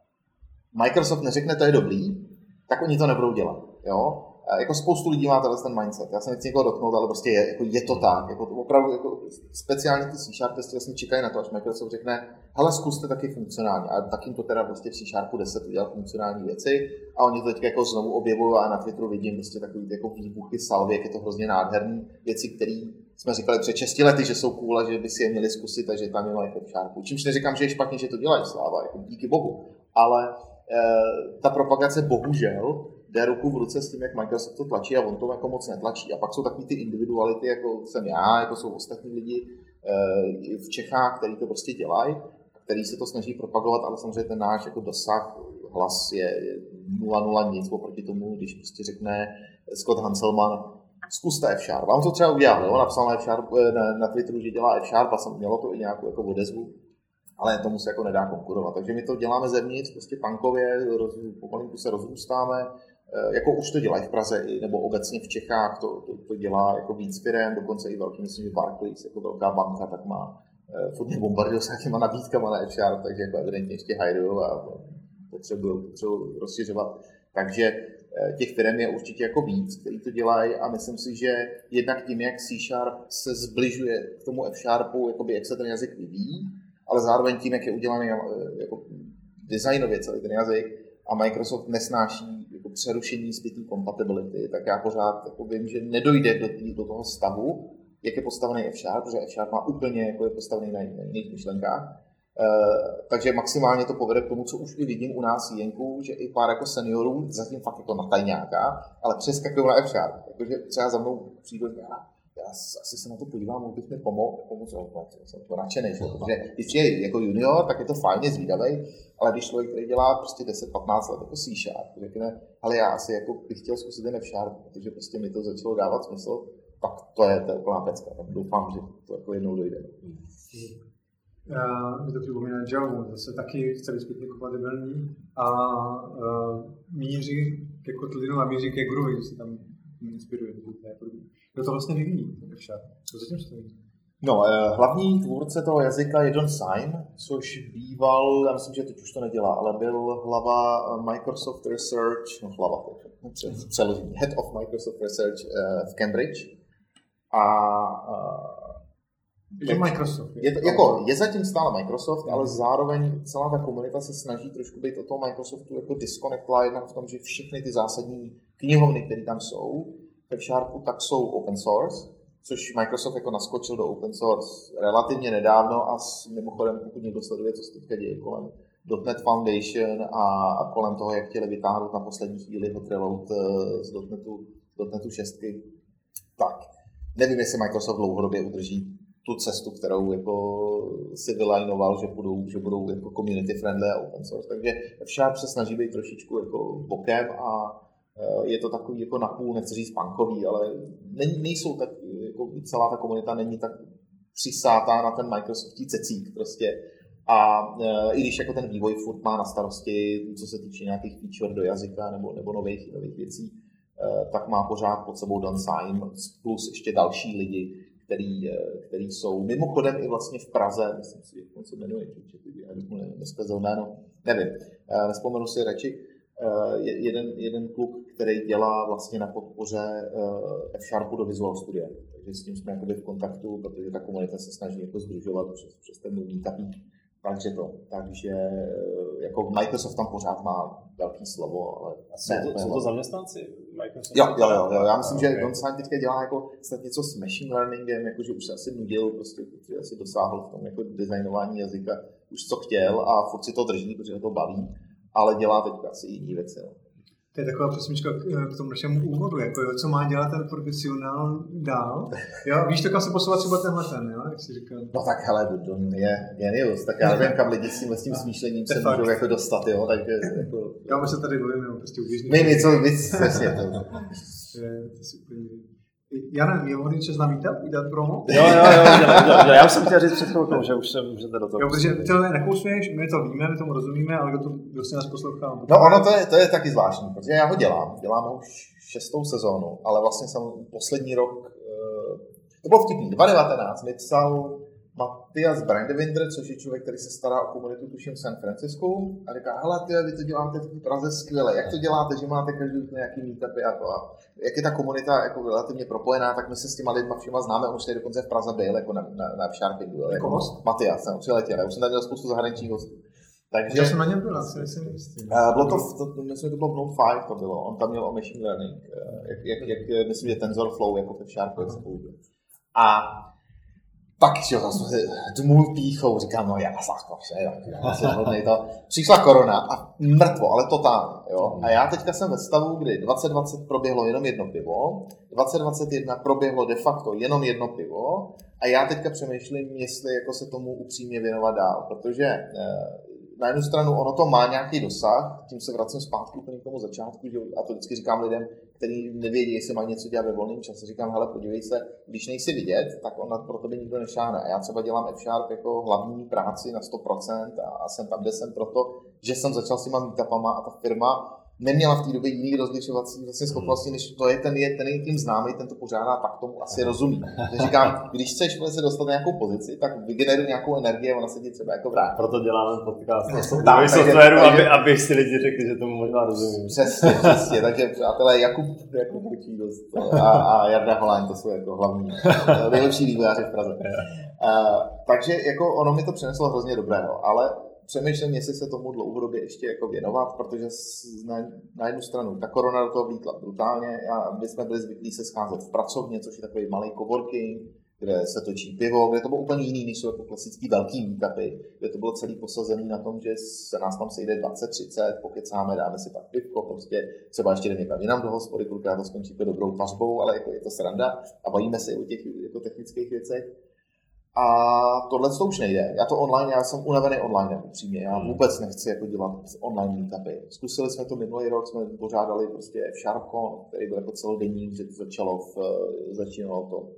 Microsoft neřekne, to je dobrý, tak oni to nebudou dělat. Jo? A jako spoustu lidí má tenhle ten mindset. Já se nechci někoho dotknout, ale prostě je, jako je to tak. Jako to opravdu jako speciálně ty C-Sharp testy vlastně čekají na to, až Microsoft řekne, hele, zkuste taky funkcionálně. A tak jim to teda prostě v C-Sharpu 10 udělat funkcionální věci. A oni to teď jako znovu objevují a na Twitteru vidím prostě takový jako výbuchy salvy, jak je to hrozně nádherný. Věci, které jsme říkali před 6 lety, že jsou cool a že by si je měli zkusit a že tam je mají v Sharpu. Čímž neříkám, že je špatně, že to dělají, sláva, jako díky bohu. Ale ta propagace bohužel jde ruku v ruce s tím, jak Microsoft to tlačí a on to jako moc netlačí. A pak jsou takový ty individuality, jako jsem já, jako jsou ostatní lidi eh, v Čechách, který to prostě dělají, který se to snaží propagovat, ale samozřejmě ten náš jako dosah, hlas je 0,0 nic oproti tomu, když prostě řekne Scott Hanselman, zkuste F-Sharp. A on to třeba udělal, jo? napsal na, F-Sharp, eh, na, na Twitteru, že dělá F-Sharp a mělo to i nějakou jako odezvu ale tomu se jako nedá konkurovat. Takže my to děláme zevnitř, prostě punkově, roz, pomalinku se rozrůstáme, eh, jako už to dělají v Praze, nebo obecně v Čechách, to, to, to dělá jako víc firm, dokonce i velký, myslím, že Barclays, jako velká banka, tak má uh, furt bombardují s nějakýma nabídkama na HR, takže jako evidentně ještě hajdují a potřebují, rozšiřovat. Takže eh, těch firm je určitě jako víc, který to dělají a myslím si, že jednak tím, jak C Sharp se zbližuje k tomu F Sharpu, jakoby jak se ten jazyk vyvíjí, ale zároveň tím, jak je udělaný eh, jako designově celý ten jazyk a Microsoft nesnáší jako přerušení zbytý kompatibility, tak já pořád jako vím, že nedojde do, tý, do toho stavu, jak je postavený F-Sharp, protože F-Sharp má úplně jako je postavený na, jiných myšlenkách. Uh, takže maximálně to povede k tomu, co už i vidím u nás Jenku, že i pár jako seniorů, zatím fakt jako na tajňáka, ale přeskakují na F-Sharp. Jakože třeba za mnou přijdu, já asi se na to podívám, mohl bych mi pomoct, pomoct jsem to nadšený, že? protože když je jako junior, tak je to fajně zvídavý, ale když člověk, který dělá prostě 10-15 let jako C Sharp, řekne, ale já asi jako bych chtěl zkusit ten F Sharp, protože prostě mi to začalo dávat smysl, tak to je, to je úplná pecka, tak doufám, že to jako jednou dojde. Uh, mi to připomíná Java, zase taky chce být zpětně kompatibilní a uh, míří ke Kotlinu a míří ke že se tam inspiruje. Kdo to vlastně vyvíjí? Co zatím stojí? No, eh, hlavní tvůrce toho jazyka je John Syme, což býval, já myslím, že teď už to nedělá, ale byl hlava Microsoft Research, no hlava, přeložení, Head of Microsoft Research v Cambridge. A je Microsoft. Je, to, jako, je zatím stále Microsoft, ale zároveň celá ta komunita se snaží trošku být od toho Microsoftu jako disconnectla jednak v tom, že všechny ty zásadní knihovny, které tam jsou, v Sharpu, tak jsou open source, což Microsoft jako naskočil do open source relativně nedávno a s, mimochodem, pokud někdo sleduje, co se teďka děje kolem .NET Foundation a, a kolem toho, jak chtěli vytáhnout na poslední chvíli hot reload eh, z .NETu, .NETu 6, tak nevím, jestli Microsoft dlouhodobě udrží tu cestu, kterou jako si vylajnoval, že budou, že budou jako community friendly a open source. Takže F-Sharp se snaží být trošičku jako bokem a je to takový jako napůl, nechci říct punkový, ale není, nejsou tak, jako celá ta komunita není tak přisátá na ten Microsoftí cecík prostě. A e, i když jako ten vývoj furt má na starosti, co se týče nějakých feature do jazyka nebo, nebo nových, nových věcí, e, tak má pořád pod sebou Dan Syme plus ještě další lidi, který, eh, který jsou mimochodem i vlastně v Praze, myslím si, jak se jmenuje, já bych mu neskazil jméno, nevím, eh, nespomenu si radši, eh, jeden, jeden kluk, který dělá vlastně na podpoře F-Sharpu do Visual Studia. Takže s tím jsme jakoby v kontaktu, protože ta komunita se snaží jako združovat přes, přes ten můj meetup. Takže to. Takže jako Microsoft tam pořád má velký slovo, ale... Jsou to, jsou to zaměstnanci Microsoft? Jo, jo, jo, jo. já myslím, okay. že Don Sign teďka dělá jako snad něco s machine learningem, jakože už se asi nudil, prostě, protože asi dosáhl v tom jako designování jazyka už co chtěl a furt si to drží, protože ho to baví, ale dělá teďka asi jiné věci. No. To je taková přesmička k tomu našemu úvodu, jako jo, co má dělat ten profesionál dál. Jo, víš, to kam se posouvat třeba tenhle ten, jo, jak jsi říkal. No tak hele, Don je genius, tak já nevím, kam lidi s tím, s tím smýšlením se můžou jako dostat, jo, takže jako... Já my se tady bavíme o prostě uběžný. My něco víc, přesně to. je, to je super. Já nevím, je vhodný čas na meetup, udělat promo? Jo, jo, jo, jo, jo, já jsem chtěl říct před chvilkou, že už se můžete do toho. Jo, protože ty to nekousuješ, my to víme, my tomu rozumíme, ale kdo, to, kdo si nás poslouchá. No ono to je, to je taky zvláštní, protože já ho dělám, dělám ho už šestou sezónu, ale vlastně jsem poslední rok, eh, to bylo vtipný, 2019 mi psal Matias Brandewinder, což je člověk, který se stará o komunitu, tuším v San Francisco, a říká, hele, ty, vy to děláte v Praze skvěle, jak to děláte, že máte každý nějaký meetupy a to. A jak je ta komunita jako relativně propojená, tak my se s těma lidma všema známe, on už tady dokonce v Praze byl, jako na, na, na Sharpingu. Jako, jako host? Matias, jsem přiletěl, já už jsem tady měl spoustu zahraničních hostů. Takže, já jsem na něm byl, asi nejsem jistý. Bylo to, to, to, myslím, že to bylo v Note 5, to bylo. On tam měl o machine learning, eh, jak, jak, jak myslím, že TensorFlow jako v Sharpu, jak se. A tak jo, zase se dmul píchou, říkám, no já vše, jo, to. Přišla korona a mrtvo, ale totálně, jo. A já teďka jsem ve stavu, kdy 2020 proběhlo jenom jedno pivo, 2021 proběhlo de facto jenom jedno pivo a já teďka přemýšlím, jestli jako se tomu upřímně věnovat dál, protože eh, na jednu stranu ono to má nějaký dosah, tím se vracím zpátky úplně k tomu začátku, že, a to vždycky říkám lidem, kteří nevědí, jestli mají něco dělat ve volném čase, říkám, hele, podívej se, když nejsi vidět, tak ona pro tebe nikdo nešáhne. A já třeba dělám F-Sharp jako hlavní práci na 100% a, jsem tam, kde jsem proto, že jsem začal s těma meetupama a ta firma neměla v té době jiný rozlišovací vlastně schopnosti, než to je ten, je, ten je tím známý, ten to pořádá, tak tomu asi rozumí. Takže říkám, když chceš se dostat na nějakou pozici, tak vygeneruj nějakou energii a ona se ti třeba jako vrátí. Proto děláme podcast o softwaru, aby, aby si lidi řekli, že tomu možná rozumí. Přesně, přesně. Takže přátelé, Jakub, Jakub dost a, a Jarda Holáň, to jsou jako hlavní, nejlepší vývojáři v Praze. Uh, takže jako ono mi to přineslo hrozně dobrého, ale přemýšlím, jestli se tomu dlouhodobě ještě jako věnovat, protože na, na jednu stranu ta korona do toho vlítla brutálně. Já, my jsme byli zvyklí se scházet v pracovně, což je takový malý coworking, kde se točí pivo, kde to bylo úplně jiný, než jsou jako klasický velký meetupy, kde to bylo celý posazený na tom, že se nás tam sejde 20-30, pokecáme, dáme si pak pivko, prostě třeba ještě jdeme někam jinam do hospody, kolikrát to skončí dobrou pařbou, ale jako je to sranda a bavíme se o těch jako technických věcech. A tohle to už nejde. Já to online, já jsem unavený online, upřímně. Já hmm. vůbec nechci jako dělat online meetupy. Zkusili jsme to minulý rok, jsme pořádali prostě v Sharpcon, který byl jako celodenní, že to začalo v, začínalo to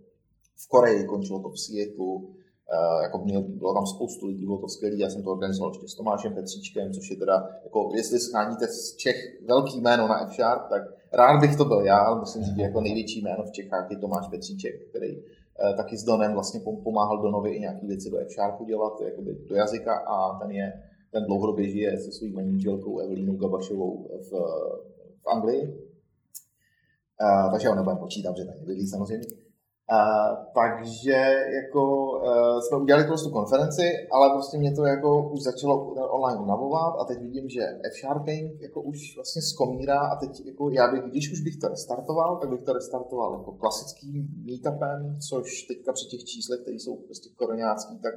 v Koreji, končilo to v Seattle. Uh, jako měl, bylo tam spoustu lidí, bylo to skvělé, já jsem to organizoval ještě s Tomášem Petříčkem, což je teda, jako, jestli scháníte z Čech velký jméno na F-Sharp, tak rád bych to byl já, ale musím říct, že jako největší jméno v Čechách je Tomáš Petříček, který eh, taky s Donem vlastně pomáhal Donovi i nějaké věci do F-Sharpu dělat, jakoby do jazyka a ten je, ten dlouhodobě žije se svou manželkou Evelínou Gabašovou v, v Anglii. Uh, takže ho nebudeme počítat, že tady bydlí samozřejmě. Takže jako uh, jsme udělali prostě konferenci, ale prostě mě to jako už začalo online unavovat a teď vidím, že F-Sharping jako už vlastně skomírá a teď jako já bych, když už bych to restartoval, tak bych to restartoval jako klasickým meetupem, což teďka při těch číslech, které jsou prostě koronácký, tak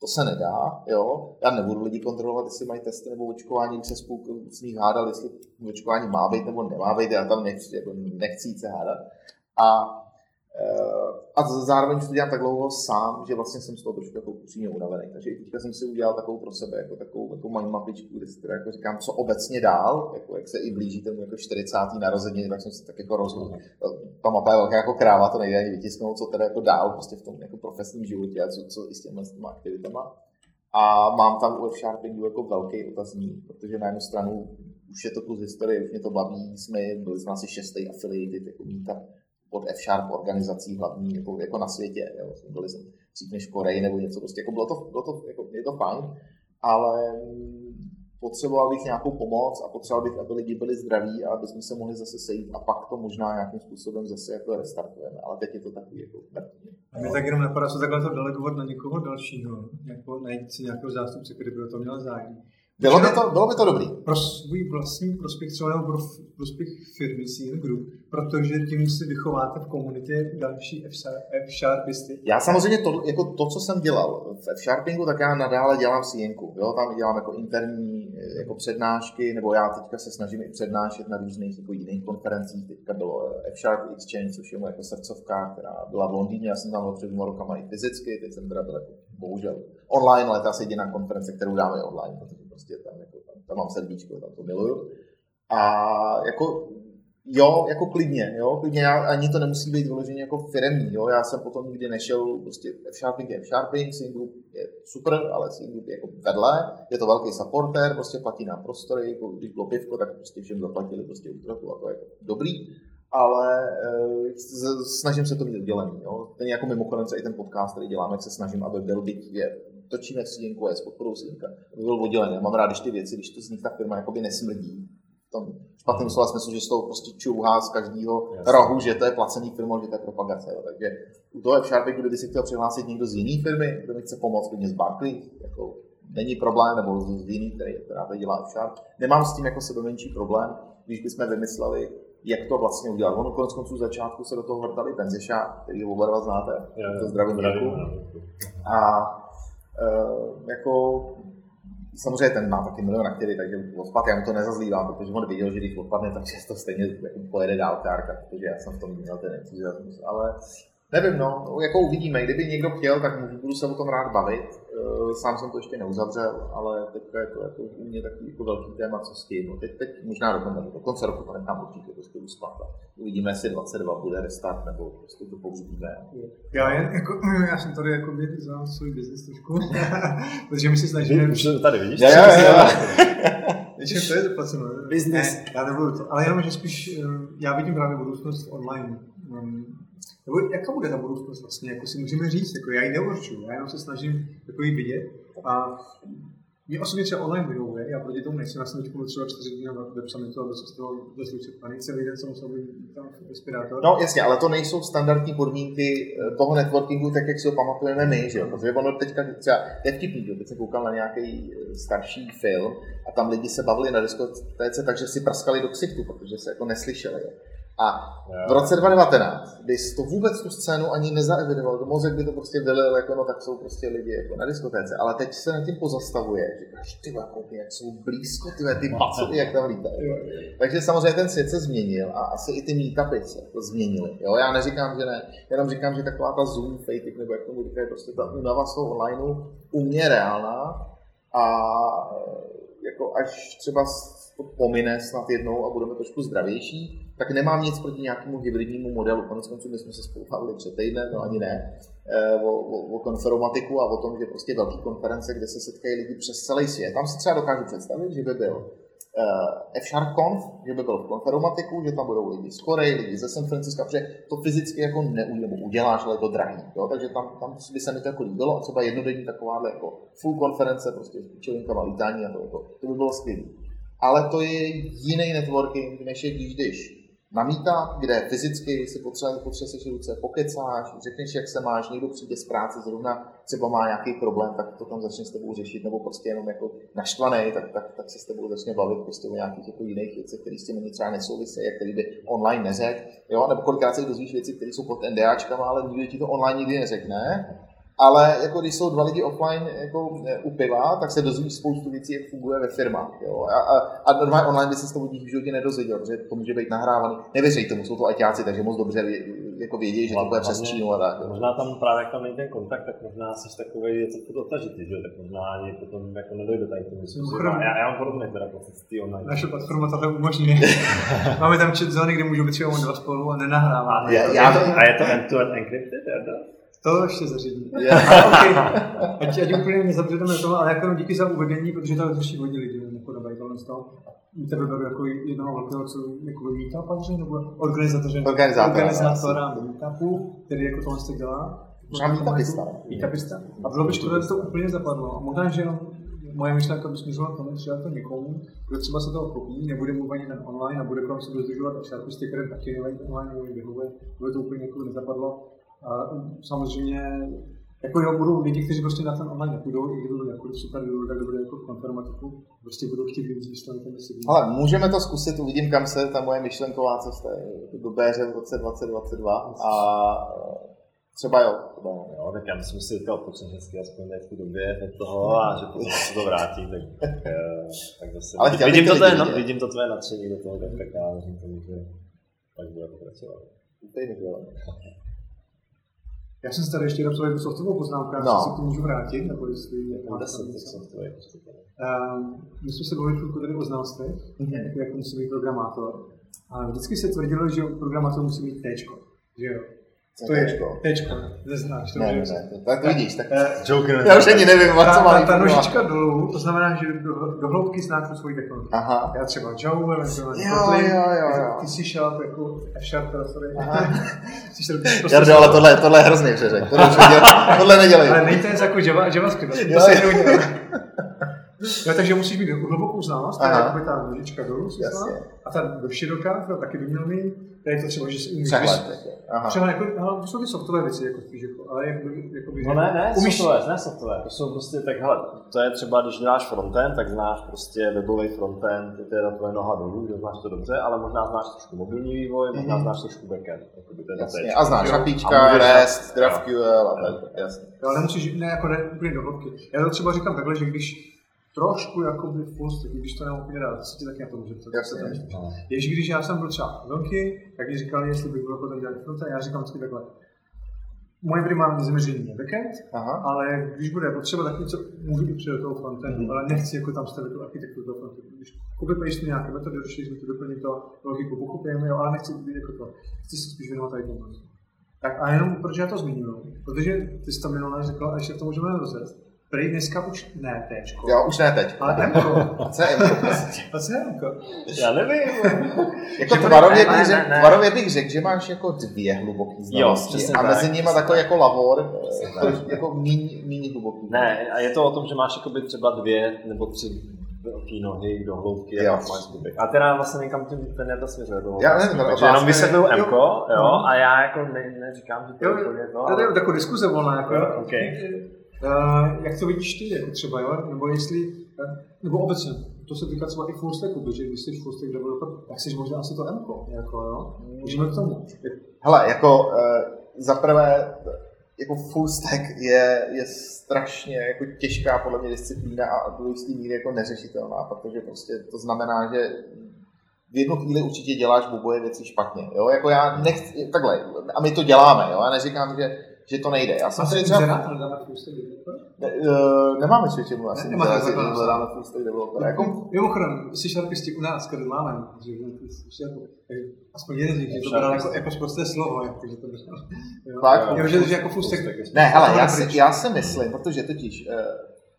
to se nedá, jo. Já nebudu lidi kontrolovat, jestli mají testy nebo očkování, se spolu s nich hádal, jestli očkování má být nebo nemá být, já tam nechci, jako nechci se hádat. A a zároveň to dělám tak dlouho sám, že vlastně jsem z toho trošku jako upřímně unavený. Takže teďka jsem si udělal takovou pro sebe, jako takovou jako mind mapičku, kde si teda jako říkám, co obecně dál, jako jak se i blíží tomu jako 40. narozeniny, tak jsem si tak jako rozhodl. Ta mapa je velká jako kráva, to nejde ani vytisknout, co teda jako dál prostě v tom jako profesním životě a co, co i s těmi, s aktivitama. A mám tam u F-Sharpingu jako velký otazník, protože na jednu stranu už je to kus historie, už mě to baví, jsme byli jsme asi šestý affiliated jako meetup pod F-Sharp organizací hlavní jako, jako na světě. Jo. Byli jsem dřív než Korej nebo něco, prostě jako bylo to, bylo to, jako, je to fajn, ale mm, potřeboval bych nějakou pomoc a potřeboval bych, aby lidi byli zdraví a aby jsme se mohli zase sejít a pak to možná nějakým způsobem zase jako restartujeme, ale teď je to takový jako mrtvý. A mě tak jenom napadá, co takhle to delegovat na někoho dalšího, jako najít si nějakého zástupce, který by o to měl zájem. Bylo by, to, bylo by to dobrý. Pro svůj vlastní prospěch třeba pro prospěch firmy CN Group, protože tím si vychováte v komunitě další F-Sharpisty. Já samozřejmě to, jako to, co jsem dělal v F-Sharpingu, tak já nadále dělám CN. Jo? Tam dělám jako interní jako přednášky, nebo já teďka se snažím i přednášet na různých jako jiných konferencích. Teďka bylo F-Sharp Exchange, což je moje jako srdcovka, která byla v Londýně, já jsem tam byl před dvěma rokama i fyzicky, teď jsem teda byl jako, bohužel online, ale to asi jediná konference, kterou dáme online, protože prostě tam, jako, tam, tam mám srdíčko, tam to miluju. A jako Jo, jako klidně, jo, klidně, já, ani to nemusí být vyloženě jako firmní, jo, já jsem potom nikdy nešel, prostě F-Sharping je F-Sharping, Group je super, ale Group je jako vedle, je to velký supporter, prostě platí nám prostory, jako když bylo pivko, tak prostě všem zaplatili prostě útroku a to je jako dobrý, ale e, snažím se to mít udělený, jo, ten jako mimochodem i ten podcast, který děláme, se snažím, aby byl byť je, točíme v CNQ, s podporou CNK, aby byl oddělený, mám rád, když ty věci, když to z nich ta firma jakoby nesmrdí, v tom špatném slova smyslu, že z toho prostě čouhá z každého rohu, že to je placený firma, že to je propagace. Jo. Takže u toho F-Sharpy, kdyby si chtěl přihlásit někdo z jiné firmy, kdo mi chce pomoct, klidně z Barclays, jako není problém, nebo z jiný, který, která to dělá F-Sharp. Nemám s tím jako sebe menší problém, když bychom vymysleli, jak to vlastně udělat. Ono konec konců začátku se do toho vrtali Benzeša, který ho oba dva znáte, je, to zdravím A uh, jako samozřejmě ten má taky milion aktivit, takže odpad já mu to nezazlívám, protože on viděl, že když odpadne, tak to stejně jako pojede dál kárka, protože já jsem v tom měl ten entuziasmus, ale nevím, no, jako uvidíme, kdyby někdo chtěl, tak budu se o tom rád bavit, Eh, sám jsem to ještě neuzavřel, ale teďka je to jako u mě takový jako velký téma, co s tím. No, teď, teď možná do konce, do konce roku to nechám určitě prostě uspat. Uvidíme, jestli 22 bude restart, nebo prostě to použijeme. Já, jen, jako, já jsem tady jako za svůj biznis trošku, protože my si snažíme... Už to tady vidíš? Já, já, já. Víš, to je zaplaceno. Business. já nebudu to. Ale jenom, že spíš, eh, já vidím právě budoucnost online. Nebo jaká bude ta budoucnost vlastně, jako si můžeme říct, jako já ji neurčuju, já jenom se snažím jako ji vidět a mě osobně třeba online vyhovuje, já proti tomu nechci na sníčku třeba čtyři dny na web summitu, aby se z toho dost vyčerpaný. Celý den jsem musel být tam respirátor. No jasně, ale to nejsou standardní podmínky eh, toho networkingu, tak jak si ho pamatujeme my, že jo? Protože ono teďka třeba, je vtipný, že? teď jsem koukal na nějaký eh, starší film a tam lidi se bavili na diskotéce, takže si praskali do ksichtu, protože se jako neslyšeli. Jo? A v roce 2019 bys to vůbec tu scénu ani nezaevidoval, to mozek by to prostě vylil, jako no tak jsou prostě lidi jako na diskotéce, ale teď se nad tím pozastavuje, říkáš, ty jako, jak jsou blízko, ty, ty pacoty, jak tam lítají. Takže samozřejmě ten svět se změnil a asi i ty meetupy se to změnily. Jo? Já neříkám, že ne, jenom říkám, že taková ta Zoom fatigue, nebo jak tomu říkají, prostě ta únava z toho online u mě reálná a jako až třeba to pomine snad jednou a budeme trošku zdravější, tak nemám nic proti nějakému hybridnímu modelu. Konec konců my jsme se spolu bavili před týdnem, no ani ne, eh, o, o, o konferomatiku a o tom, že prostě velké konference, kde se setkají lidi přes celý svět. Tam si třeba dokážu představit, že by byl uh, F-Sharp Conf, že by byl v konferomatiku, že tam budou lidi z Koreji, lidi ze San Francisco, protože to fyzicky jako neuděláš, uděláš, ale je to drahý. Jo? Takže tam, tam by se mi to jako líbilo a třeba jednodenní takováhle jako full konference, prostě s píčovinkama lítání a to, to, to by bylo skvělé. Ale to je jiný networking, než je když jdeš na meetup, kde fyzicky si potřebuje, potřebuje se ruce, pokecáš, řekneš, jak se máš, někdo přijde z práce, zrovna třeba má nějaký problém, tak to tam začne s tebou řešit, nebo prostě jenom jako naštvaný, tak, tak, tak se s tebou začne bavit prostě o nějakých jako jiných věcech, které s tím třeba nesouvisí, jak který by online neřekl, jo, nebo kolikrát se dozvíš věci, které jsou pod NDAčkama, ale nikdo ti to online nikdy neřekne, ale jako když jsou dva lidi offline jako e, u piva, tak se dozví spoustu věcí, jak funguje ve firmách. Jo? A, a, a normálně online by se z toho v životě nedozvěděl, protože to může být nahrávaný. Nevěřej tomu, jsou to aťáci, takže moc dobře jako vědí, že to bude přes Čínu a tak. Možná tam právě, jak tam není ten kontakt, tak možná jsi takový něco to dotažitý, že tak možná ani potom jako nedojde tady k tomu. Já, já, mám podobně teda pocit z online. Naše platforma to umožní. Máme tam chat zóny, kde můžou být třeba dva spolu a nenahráváme. A je to end-to-end encrypted, to ještě zařídí. Yeah. okay. ať, ať úplně nezapřeteme toho, ale jako díky za uvedení, protože to řeší hodně lidí, nepodávají tohle z toho. Tebe beru jako jednoho velkého, co jako meetupaře, nebo organizátoře, organizátora, organizátora meetupu, který jako tohle se dělá. Možná meetupista. Meetupista. A bylo by škoda, že to úplně zapadlo. A možná, že moje myšlenka by směřovala k tomu, třeba to někomu, kdo třeba se toho kopí, nebude mluvit ani ten online a bude kolem sebe zdržovat a šarpisty, které taky nevají online, nebo vyhovuje, aby to úplně jako nezapadlo a samozřejmě jako jo, budou lidi, kteří prostě na ten online nepůjdou, i kdyby jako super, kdyby tak dobré jako konformatiku, prostě budou chtít využít ten Ale můžeme to zkusit, uvidím, kam se ta moje myšlenková cesta do béře v roce 2022 a třeba jo. Třeba jo. jo tak já myslím si říkal, počneš hezky aspoň v té době od toho a že potom se to vrátí, tak, tak, eh, tak zase. Ale vidím, to tvoje, no, vidím to tvoje nadšení do toho, tak, já věřím tomu, že tak bude pokračovat. Úplně já jsem si tady ještě napsal jednu softwarovou poznámku, já no. se k tomu můžu vrátit, nebo jestli... Deset software. Uh, my jsme se bavili chvilku tady o znalostech, mm-hmm. jako, jako musí být programátor. A vždycky se tvrdilo, že programátor musí mít T, že jo. To je tečko, neznáš to. Ne, ne, ne, tak to vidíš, tak Joker. Já už ani nevím, ta, co má ta, nožička dolů, to znamená, že do, do hloubky znáš tu svoji technologii. Aha. Já třeba Java, eventuálně Kotlin, jo, jo, jo. ty jsi Sharp, jako F-Sharp, sorry. prostě Jardo, ale tohle, tohle je hrozný přeřek, tohle, tohle nedělej. Ale nejte jako Java, JavaScript, to se jenom Jo, takže musíš mít hlubokou znalost, je jakoby ta nožička dolů, a ta do široká, to taky by měl mít, to je to třeba, že si umíš... Přehled. Třeba jako, ale to jsou ty softové věci, jako spíš, jako, ale jako, jako by, No ne, ne, umíš... softové, ne softové, to jsou prostě tak, hele, to je třeba, když děláš frontend, tak znáš prostě webový frontend, to je na tvoje noha dolů, že znáš to dobře, ale možná znáš trošku mobilní vývoj, možná mm-hmm. znáš trošku backend. Jako by to je jasně, a znáš APIčka, REST, GraphQL a tak, jasně. Ale nemusíš, ne, jako ne, úplně do hloubky. Já to třeba říkám takhle, že když trošku jakoby full když to nemám úplně rád, se ti taky na to může jak se tam no. Jež když já jsem byl třeba velký, tak mi říkali, jestli bych byl potom dělat fronta, já říkám vždycky takhle. Moje primární zaměření je backend, Aha. ale když bude potřeba, tak něco můžu i přijít do toho frontendu, mm. ale nechci jako tam stavit tu architekturu toho frontendu. Když copy paste nějaké metody, rozšíříme to, doplnit to, logiku pochopíme, jo, ale nechci být jako to. Chci se spíš věnovat tady tomu. Tak a jenom proč já to zmínil? Protože ty jsi tam minulé řekl, a ještě to můžeme rozjet Prej dneska už ne tečko. Jo, už ne teď. Ale Mko. Co je Mko? A co je Mko? Já nevím. jako tvarově, bych řek, tvarově bych řekl, že máš jako dvě hluboké znalosti jo, a mezi tak, nimi takový jako lavor, jako míň, míň hluboký. Ne, a je to o tom, že máš jakoby třeba dvě nebo tři velký nohy do hloubky jo. a máš zbytek. A teda vlastně někam tím ten to směřuje do hloubky. Já nevím, takže jenom vysvětluju M, jo, jo, a já jako ne, neříkám, že to je to. To je taková diskuze volná, jako. Okay. Uh, jak to vidíš ty, jako třeba, jo? nebo jestli, uh, nebo obecně, to se týká třeba i full stacku, protože když jsi full stack developer, tak jsi možná asi to M, jako, jo? Můžeme k tomu. Hele, jako uh, za prvé, jako full stack je, je strašně jako těžká podle mě disciplína a do jistý míry jako neřešitelná, protože prostě to znamená, že v jednu chvíli určitě děláš oboje věci špatně. Jo? Jako já nechci, takhle, a my to děláme, jo? já neříkám, že že to nejde. Já jsem si třeba... Ne, uh, nemáme čeče, asi nemáme hledáme full stack developer. Jako... Mimochodem, C sharpisti u nás, který máme, že jako, aspoň jeden z nich, že to bral jako, jako prosté slovo, jako, že to Tak, jo, že, že jako full stack. Ne, hele, já si, já si myslím, protože totiž uh,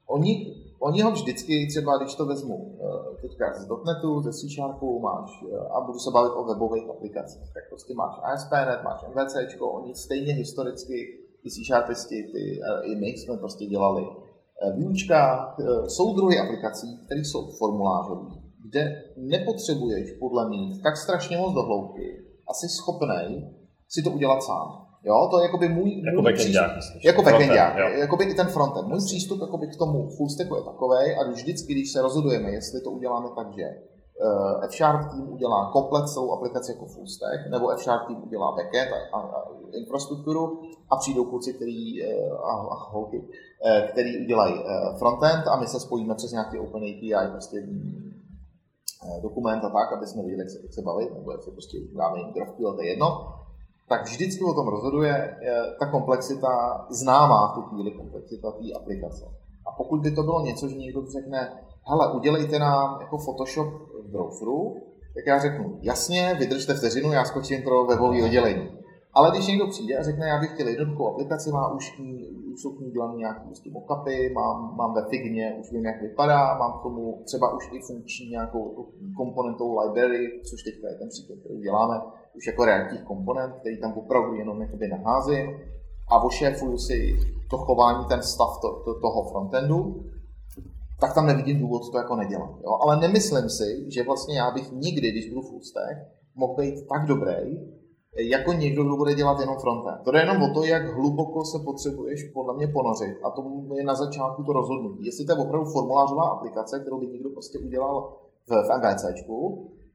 oni Oni ho vždycky, třeba když to vezmu eh, teďka z .NETu, ze C Sharpu máš, eh, a budu se bavit o webových aplikacích, tak prostě máš ASP.NET, máš MVC, oni stejně historicky, ty C Sharpisti, ty, eh, i my jsme prostě dělali výučka, jsou druhy aplikací, které jsou formulářové, kde nepotřebuješ podle mě tak strašně moc do hloubky, asi schopnej si to udělat sám. Jo, to je jakoby můj, jako můj přístup. Jako backendák, jakoby i ten frontend. Můj přístup jakoby k tomu full stacku je takový, a vždycky, když se rozhodujeme, jestli to uděláme tak, že uh, F-Sharp tým udělá komplet celou aplikaci jako full stack, nebo F-Sharp tým udělá backend a, a, a infrastrukturu a přijdou kluci, který, uh, a, a holky, uh, který udělají frontend a my se spojíme přes nějaký Open API, prostě uh, dokument a tak, aby jsme věděli, jak se, jak se bavit, nebo jak se prostě dáme jim GraphQL, to je jedno tak vždycky o tom rozhoduje ta komplexita, známá tu chvíli komplexita té aplikace. A pokud by to bylo něco, že někdo řekne, hele, udělejte nám jako Photoshop v browseru, tak já řeknu, jasně, vydržte vteřinu, já skočím pro webové oddělení. Ale když někdo přijde a řekne, já bych chtěl jednoduchou aplikaci, má už, už jsou k ní dělané nějaké prostě mockupy, mám, mám ve Figně, už vím, jak vypadá, mám k tomu třeba už i funkční nějakou komponentovou library, což teďka je ten příklad, který děláme, už jako reaktivní komponent, který tam opravdu jenom jakoby naházím a ošéfuju si to chování, ten stav to, to, toho frontendu, tak tam nevidím důvod to jako nedělat. Jo? Ale nemyslím si, že vlastně já bych nikdy, když budu full stack, mohl být tak dobrý, jako někdo, kdo bude dělat jenom frontend. To je jenom o to, jak hluboko se potřebuješ podle mě ponořit. A to je na začátku to rozhodnutí. Jestli to je opravdu formulářová aplikace, kterou by někdo prostě udělal v, v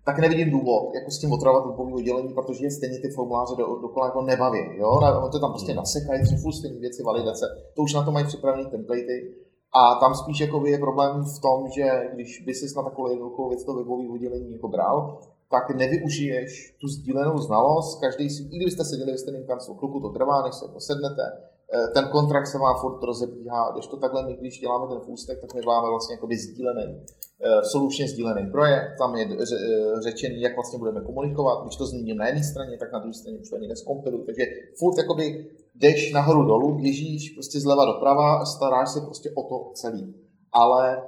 tak nevidím důvod, jako s tím otravovat webový oddělení, protože stejně ty formuláře do, dokola jako nebaví. Jo? On to tam prostě nasekají, jsou furt stejné věci, validace, to už na to mají připravené templatey. A tam spíš jako je problém v tom, že když by si na takovou jednoduchou věc to webový oddělení jako bral, tak nevyužiješ tu sdílenou znalost. Každý si, i kdybyste seděli ve stejném kanclu, chvilku to trvá, než se posednete, ten kontrakt se má furt rozebíhá, když to takhle my, když děláme ten stack, tak my máme vlastně jakoby sdílený, eh, solučně sdílený projekt, tam je eh, řečený, jak vlastně budeme komunikovat, když to zmíním na jedné straně, tak na druhé straně už ani neskompiluji, takže furt jakoby jdeš nahoru dolů, běžíš prostě zleva doprava, staráš se prostě o to celý. Ale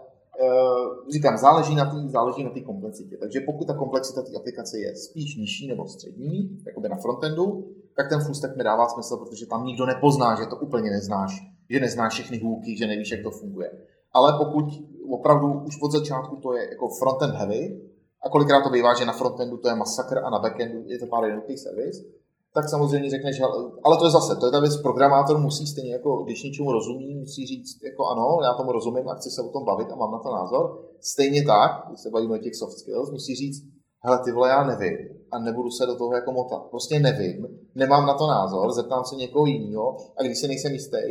říkám, záleží na té záleží na komplexitě. Takže pokud ta komplexita té aplikace je spíš nižší nebo střední, jakoby na frontendu, tak ten full stack mi dává smysl, protože tam nikdo nepozná, že to úplně neznáš, že neznáš všechny hůlky, že nevíš, jak to funguje. Ale pokud opravdu už od začátku to je jako frontend heavy, a kolikrát to bývá, že na frontendu to je masakr a na backendu je to pár jednoduchých servis, tak samozřejmě řekneš, ale to je zase, to je ta věc, programátor musí stejně jako, když něčemu rozumí, musí říct, jako ano, já tomu rozumím a chci se o tom bavit a mám na to názor. Stejně tak, když se bavíme o těch soft skills, musí říct, hele, ty vole, já nevím a nebudu se do toho jako motat. Prostě nevím, nemám na to názor, zeptám se někoho jiného a když se nejsem jistý,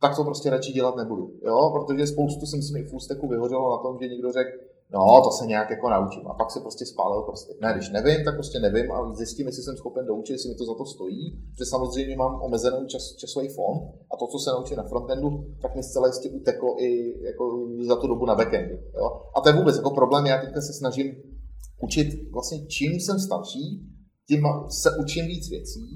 tak to prostě radši dělat nebudu. Jo? Protože spoustu jsem si v ústeku vyhořelo na tom, že někdo řekl, no, to se nějak jako naučím. A pak se prostě spálil prostě. Ne, když nevím, tak prostě nevím a zjistím, jestli jsem schopen doučit, jestli mi to za to stojí, protože samozřejmě mám omezený čas, časový fond a to, co se naučím na frontendu, tak mi zcela jistě uteklo i jako za tu dobu na backendu. Jo? A to je vůbec jako problém, já teďka se snažím učit, vlastně čím jsem starší, tím se učím víc věcí,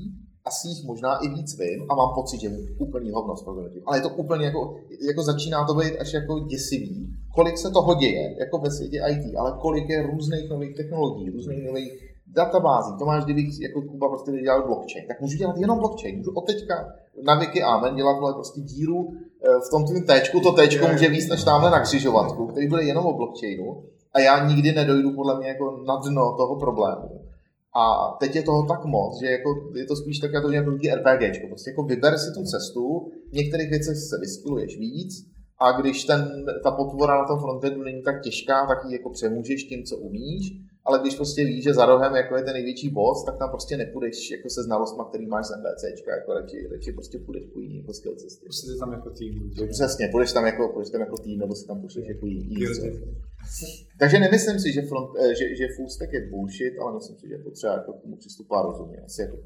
asi jich možná i víc vím a mám pocit, že úplný hovno s programem. Ale je to úplně jako, jako začíná to být až jako děsivý, kolik se toho děje, jako ve světě IT, ale kolik je různých nových technologií, různých nových databází. To máš, kdybych jako Kuba prostě dělal blockchain, tak můžu dělat jenom blockchain. Můžu od teďka na Wiki Amen dělat vole, prostě díru eh, v tom tvým téčku, to téčko může víc než tamhle na křižovatku, který bude jenom o blockchainu a já nikdy nedojdu podle mě jako na dno toho problému. A teď je toho tak moc, že jako, je to spíš tak jako nějaký RPG. Prostě jako vyber si tu cestu, v některých věcech se vyskiluješ víc, a když ten, ta potvora na tom frontendu není tak těžká, tak ji jako přemůžeš tím, co umíš, ale když prostě víš, že za rohem jako je ten největší boss, tak tam prostě nepůjdeš jako se znalostma, který máš z MBCčka, jako radši, radši prostě půjdeš po jiný jako skill cestě. Prostě tam jako tým. Přesně, půjdeš tam jako, půjdeš tam jako tým, nebo si tam pošleš jako jiný. Takže nemyslím si, že, front, eh, že, že full stack je bullshit, ale myslím si, že je potřeba jako k tomu přistupovat rozumně. Asi jako.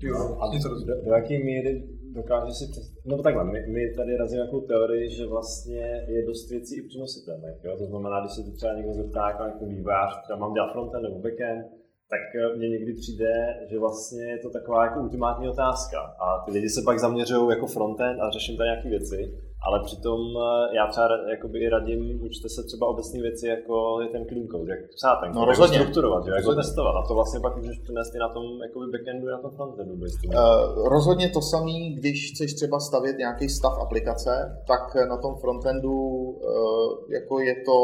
Jo, a do, do jaké míry dokáže si přes... No takhle, my, my tady razíme jako teorii, že vlastně je dost věcí i přenositelných. Jo? To znamená, když se to třeba někdo zeptá jako, jako vývář, třeba mám dělat frontend nebo backend, tak eh, mně někdy přijde, že vlastně je to taková jako ultimátní otázka. A ty lidi se pak zaměřují jako frontend a řeším tady nějaké věci. Ale přitom eh, já třeba jakoby i radím, učte se třeba obecné věci, jako je ten clean code, jak psát ten No, jak rozhodně. strukturovat, jak ho testovat. A to vlastně pak můžeš přinést i na tom jakoby backendu, i na tom frontendu. Uh, rozhodně to samé, když chceš třeba stavět nějaký stav aplikace, tak na tom frontendu uh, jako je to,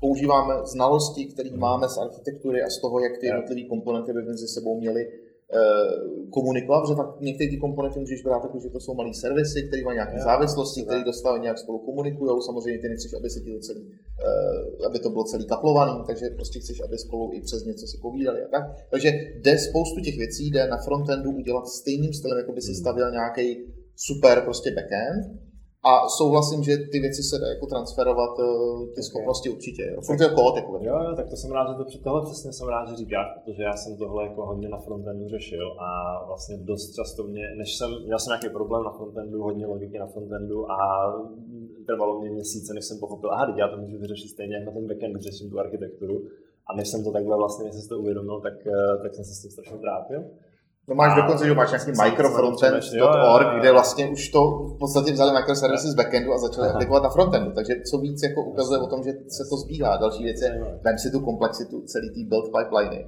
používáme znalosti, které máme z architektury a z toho, jak ty jednotlivé komponenty by mezi sebou měly komunikovat, že tak některé ty komponenty můžeš brát jako, že to jsou malé servisy, které mají nějaké závislosti, které dostávají nějak spolu komunikují. Samozřejmě ty nechceš, aby se ti to celý, uh, aby to bylo celý kaplovaný, takže prostě chceš, aby spolu i přes něco si povídali a tak. Takže jde spoustu těch věcí, jde na frontendu udělat stejným stylem, jako by si Hmm. stavil nějaký super prostě backend. A souhlasím, že ty věci se dá jako transferovat, eh, ty schopnosti určitě. jo. Furt je kód, jako Jo, jo, tak to jsem rád, že to při tohle přesně jsem rád, že říkáš, protože já jsem tohle jako hodně na frontendu řešil a vlastně dost často mě, než jsem, měl jsem nějaký problém na frontendu, hodně logiky na frontendu a trvalo mě měsíce, než jsem pochopil, aha, já to můžu vyřešit stejně jako na ten backend, řeším tu architekturu. A než jsem to takhle vlastně, než jsem si to uvědomil, tak, eh, tak jsem se s tím strašně trápil. No máš A- dokonce, že máš nějaký microfrontend.org, kde vlastně už to v podstatě vzali microservisy z backendu a začali Aha. aplikovat na frontendu. Takže co víc jako ukazuje o tom, že se to zbíhá. Další věc je, vem si tu komplexitu celý té build pipeliny.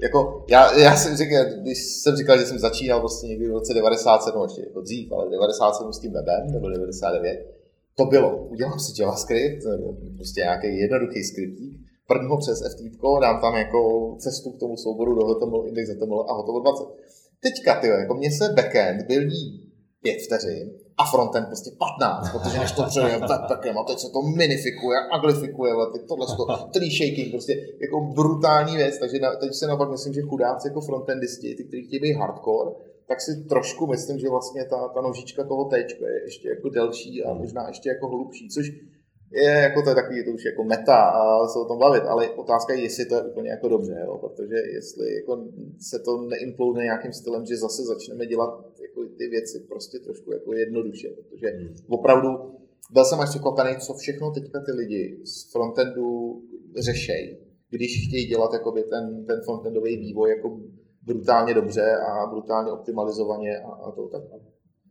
Jako, já, já jsem říkal, když jsem říkal, že jsem začínal vlastně někdy v roce 97, ještě jako dřív, ale 97 s tím webem, nebo 99, to bylo, udělám si JavaScript, nebo prostě nějaký jednoduchý skriptík, prdnu ho přes FTP, dám tam jako cestu k tomu souboru do HTML, index HTML a hotovo 20. Teďka, ty, jako mně se backend buildí 5 vteřin a frontend prostě 15, protože než to přeje backpackem a teď se to minifikuje, aglifikuje, ale teď tohle to tree shaking, prostě jako brutální věc, takže na, teď se naopak myslím, že chudáci jako frontendisti, ty, kteří chtějí být hardcore, tak si trošku myslím, že vlastně ta, ta nožička toho T je ještě jako delší a možná ještě jako hlubší, což je jako to je takový, to už jako meta a se o tom bavit, ale otázka je, jestli to je úplně jako dobře, jo? protože jestli jako se to neimplodne nějakým stylem, že zase začneme dělat jako ty věci prostě trošku jako jednoduše, protože opravdu byl jsem až překvapený, co všechno teďka ty lidi z frontendu řešejí, když chtějí dělat jakoby ten, ten frontendový vývoj jako brutálně dobře a brutálně optimalizovaně a, a to tak.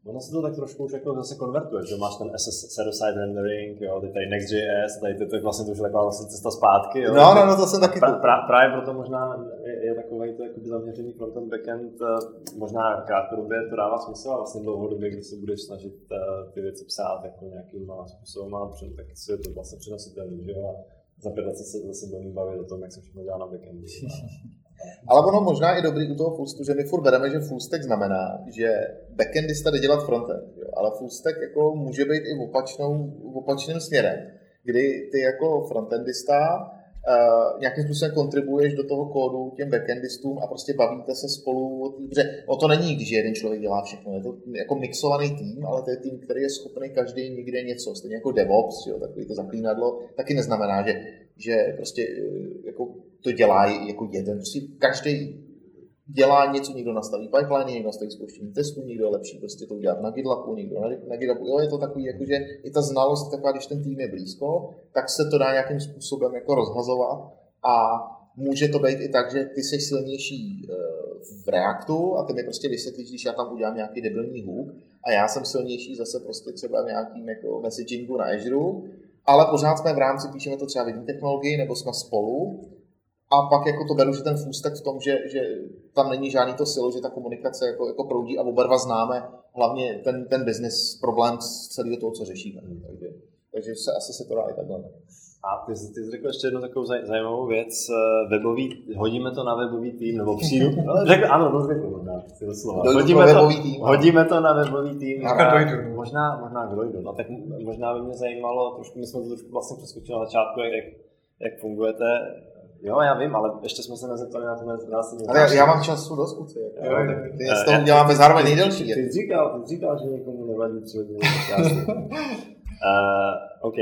Ono se to tak trošku už jako zase konvertuje, že máš ten SS server-side rendering, jo, ty tady Next.js, tady ty, to je vlastně to už je taková vlastně cesta zpátky. Jo. No, no, no, to jsem taky pra, pra, právě proto možná je, je takové to jakoby zaměření frontend backend, eh, možná krátkodobě to dává smysl a vlastně dlouhodobě, když se budeš snažit eh, ty věci psát jako nějakým způsobem tak si je to vlastně přenositelný, že jo, a za pět let se zase budeme bavit o tom, jak se všechno dělá na backendu. Ale ono možná i dobrý u toho full stacku, že my furt bereme, že full stack znamená, že backendista jde dělat frontend, jo? ale full stack jako může být i v, opačnou, v opačným směrem, kdy ty jako frontendista uh, nějakým způsobem kontribuuješ do toho kódu těm backendistům a prostě bavíte se spolu protože o to není, když jeden člověk dělá všechno, je to jako mixovaný tým, ale to je tým, který je schopný každý někde něco, stejně jako DevOps, jo, takový to zaklínadlo, taky neznamená, že, že prostě eh, jako to dělá jako jeden, prostě každý dělá něco, někdo nastaví pipeline, někdo nastaví spouštění testů, někdo je lepší prostě to udělat na GitLabu, někdo na, na GitLabu. Jo, je to takový, jako, že i ta znalost taková, když ten tým je blízko, tak se to dá nějakým způsobem jako rozhazovat a může to být i tak, že ty jsi silnější eh, v Reactu a ty mi prostě vysvětlíš, když já tam udělám nějaký debilní hook a já jsem silnější zase prostě třeba v nějakým jako messagingu na Azure, ale pořád jsme v rámci, píšeme to třeba v jedné technologii, nebo jsme spolu a pak jako to beru, že ten stack v tom, že, že tam není žádný to silo, že ta komunikace jako, jako proudí a oba dva známe hlavně ten, ten business problém z celého toho, co řešíme. Takže, takže se, asi se to dá i takhle. A ty, jsi- ty jsi řekl ještě jednu takovou zaj, zajímavou věc, eh, webový, hodíme to na webový tým, nebo přijdu, řekl, ano, no řekl možná, ty slova. Dojdu Hodíme to, webový tým, hodíme to na webový tým. A a dojdu. Možná, možná dojdu. No, tak možná by mě zajímalo, trošku, my jsme to trošku vlastně přeskočili na začátku, jak, jak, jak fungujete. Jo, já vím, ale ještě jsme se nezeptali na to zásadní Ale já, já mám času dost. Jo, tak- Ty z toho uděláme zároveň nejdelší. Ty, ty, říkal, ty říkal, že někomu nevadí tři hodiny uh, OK.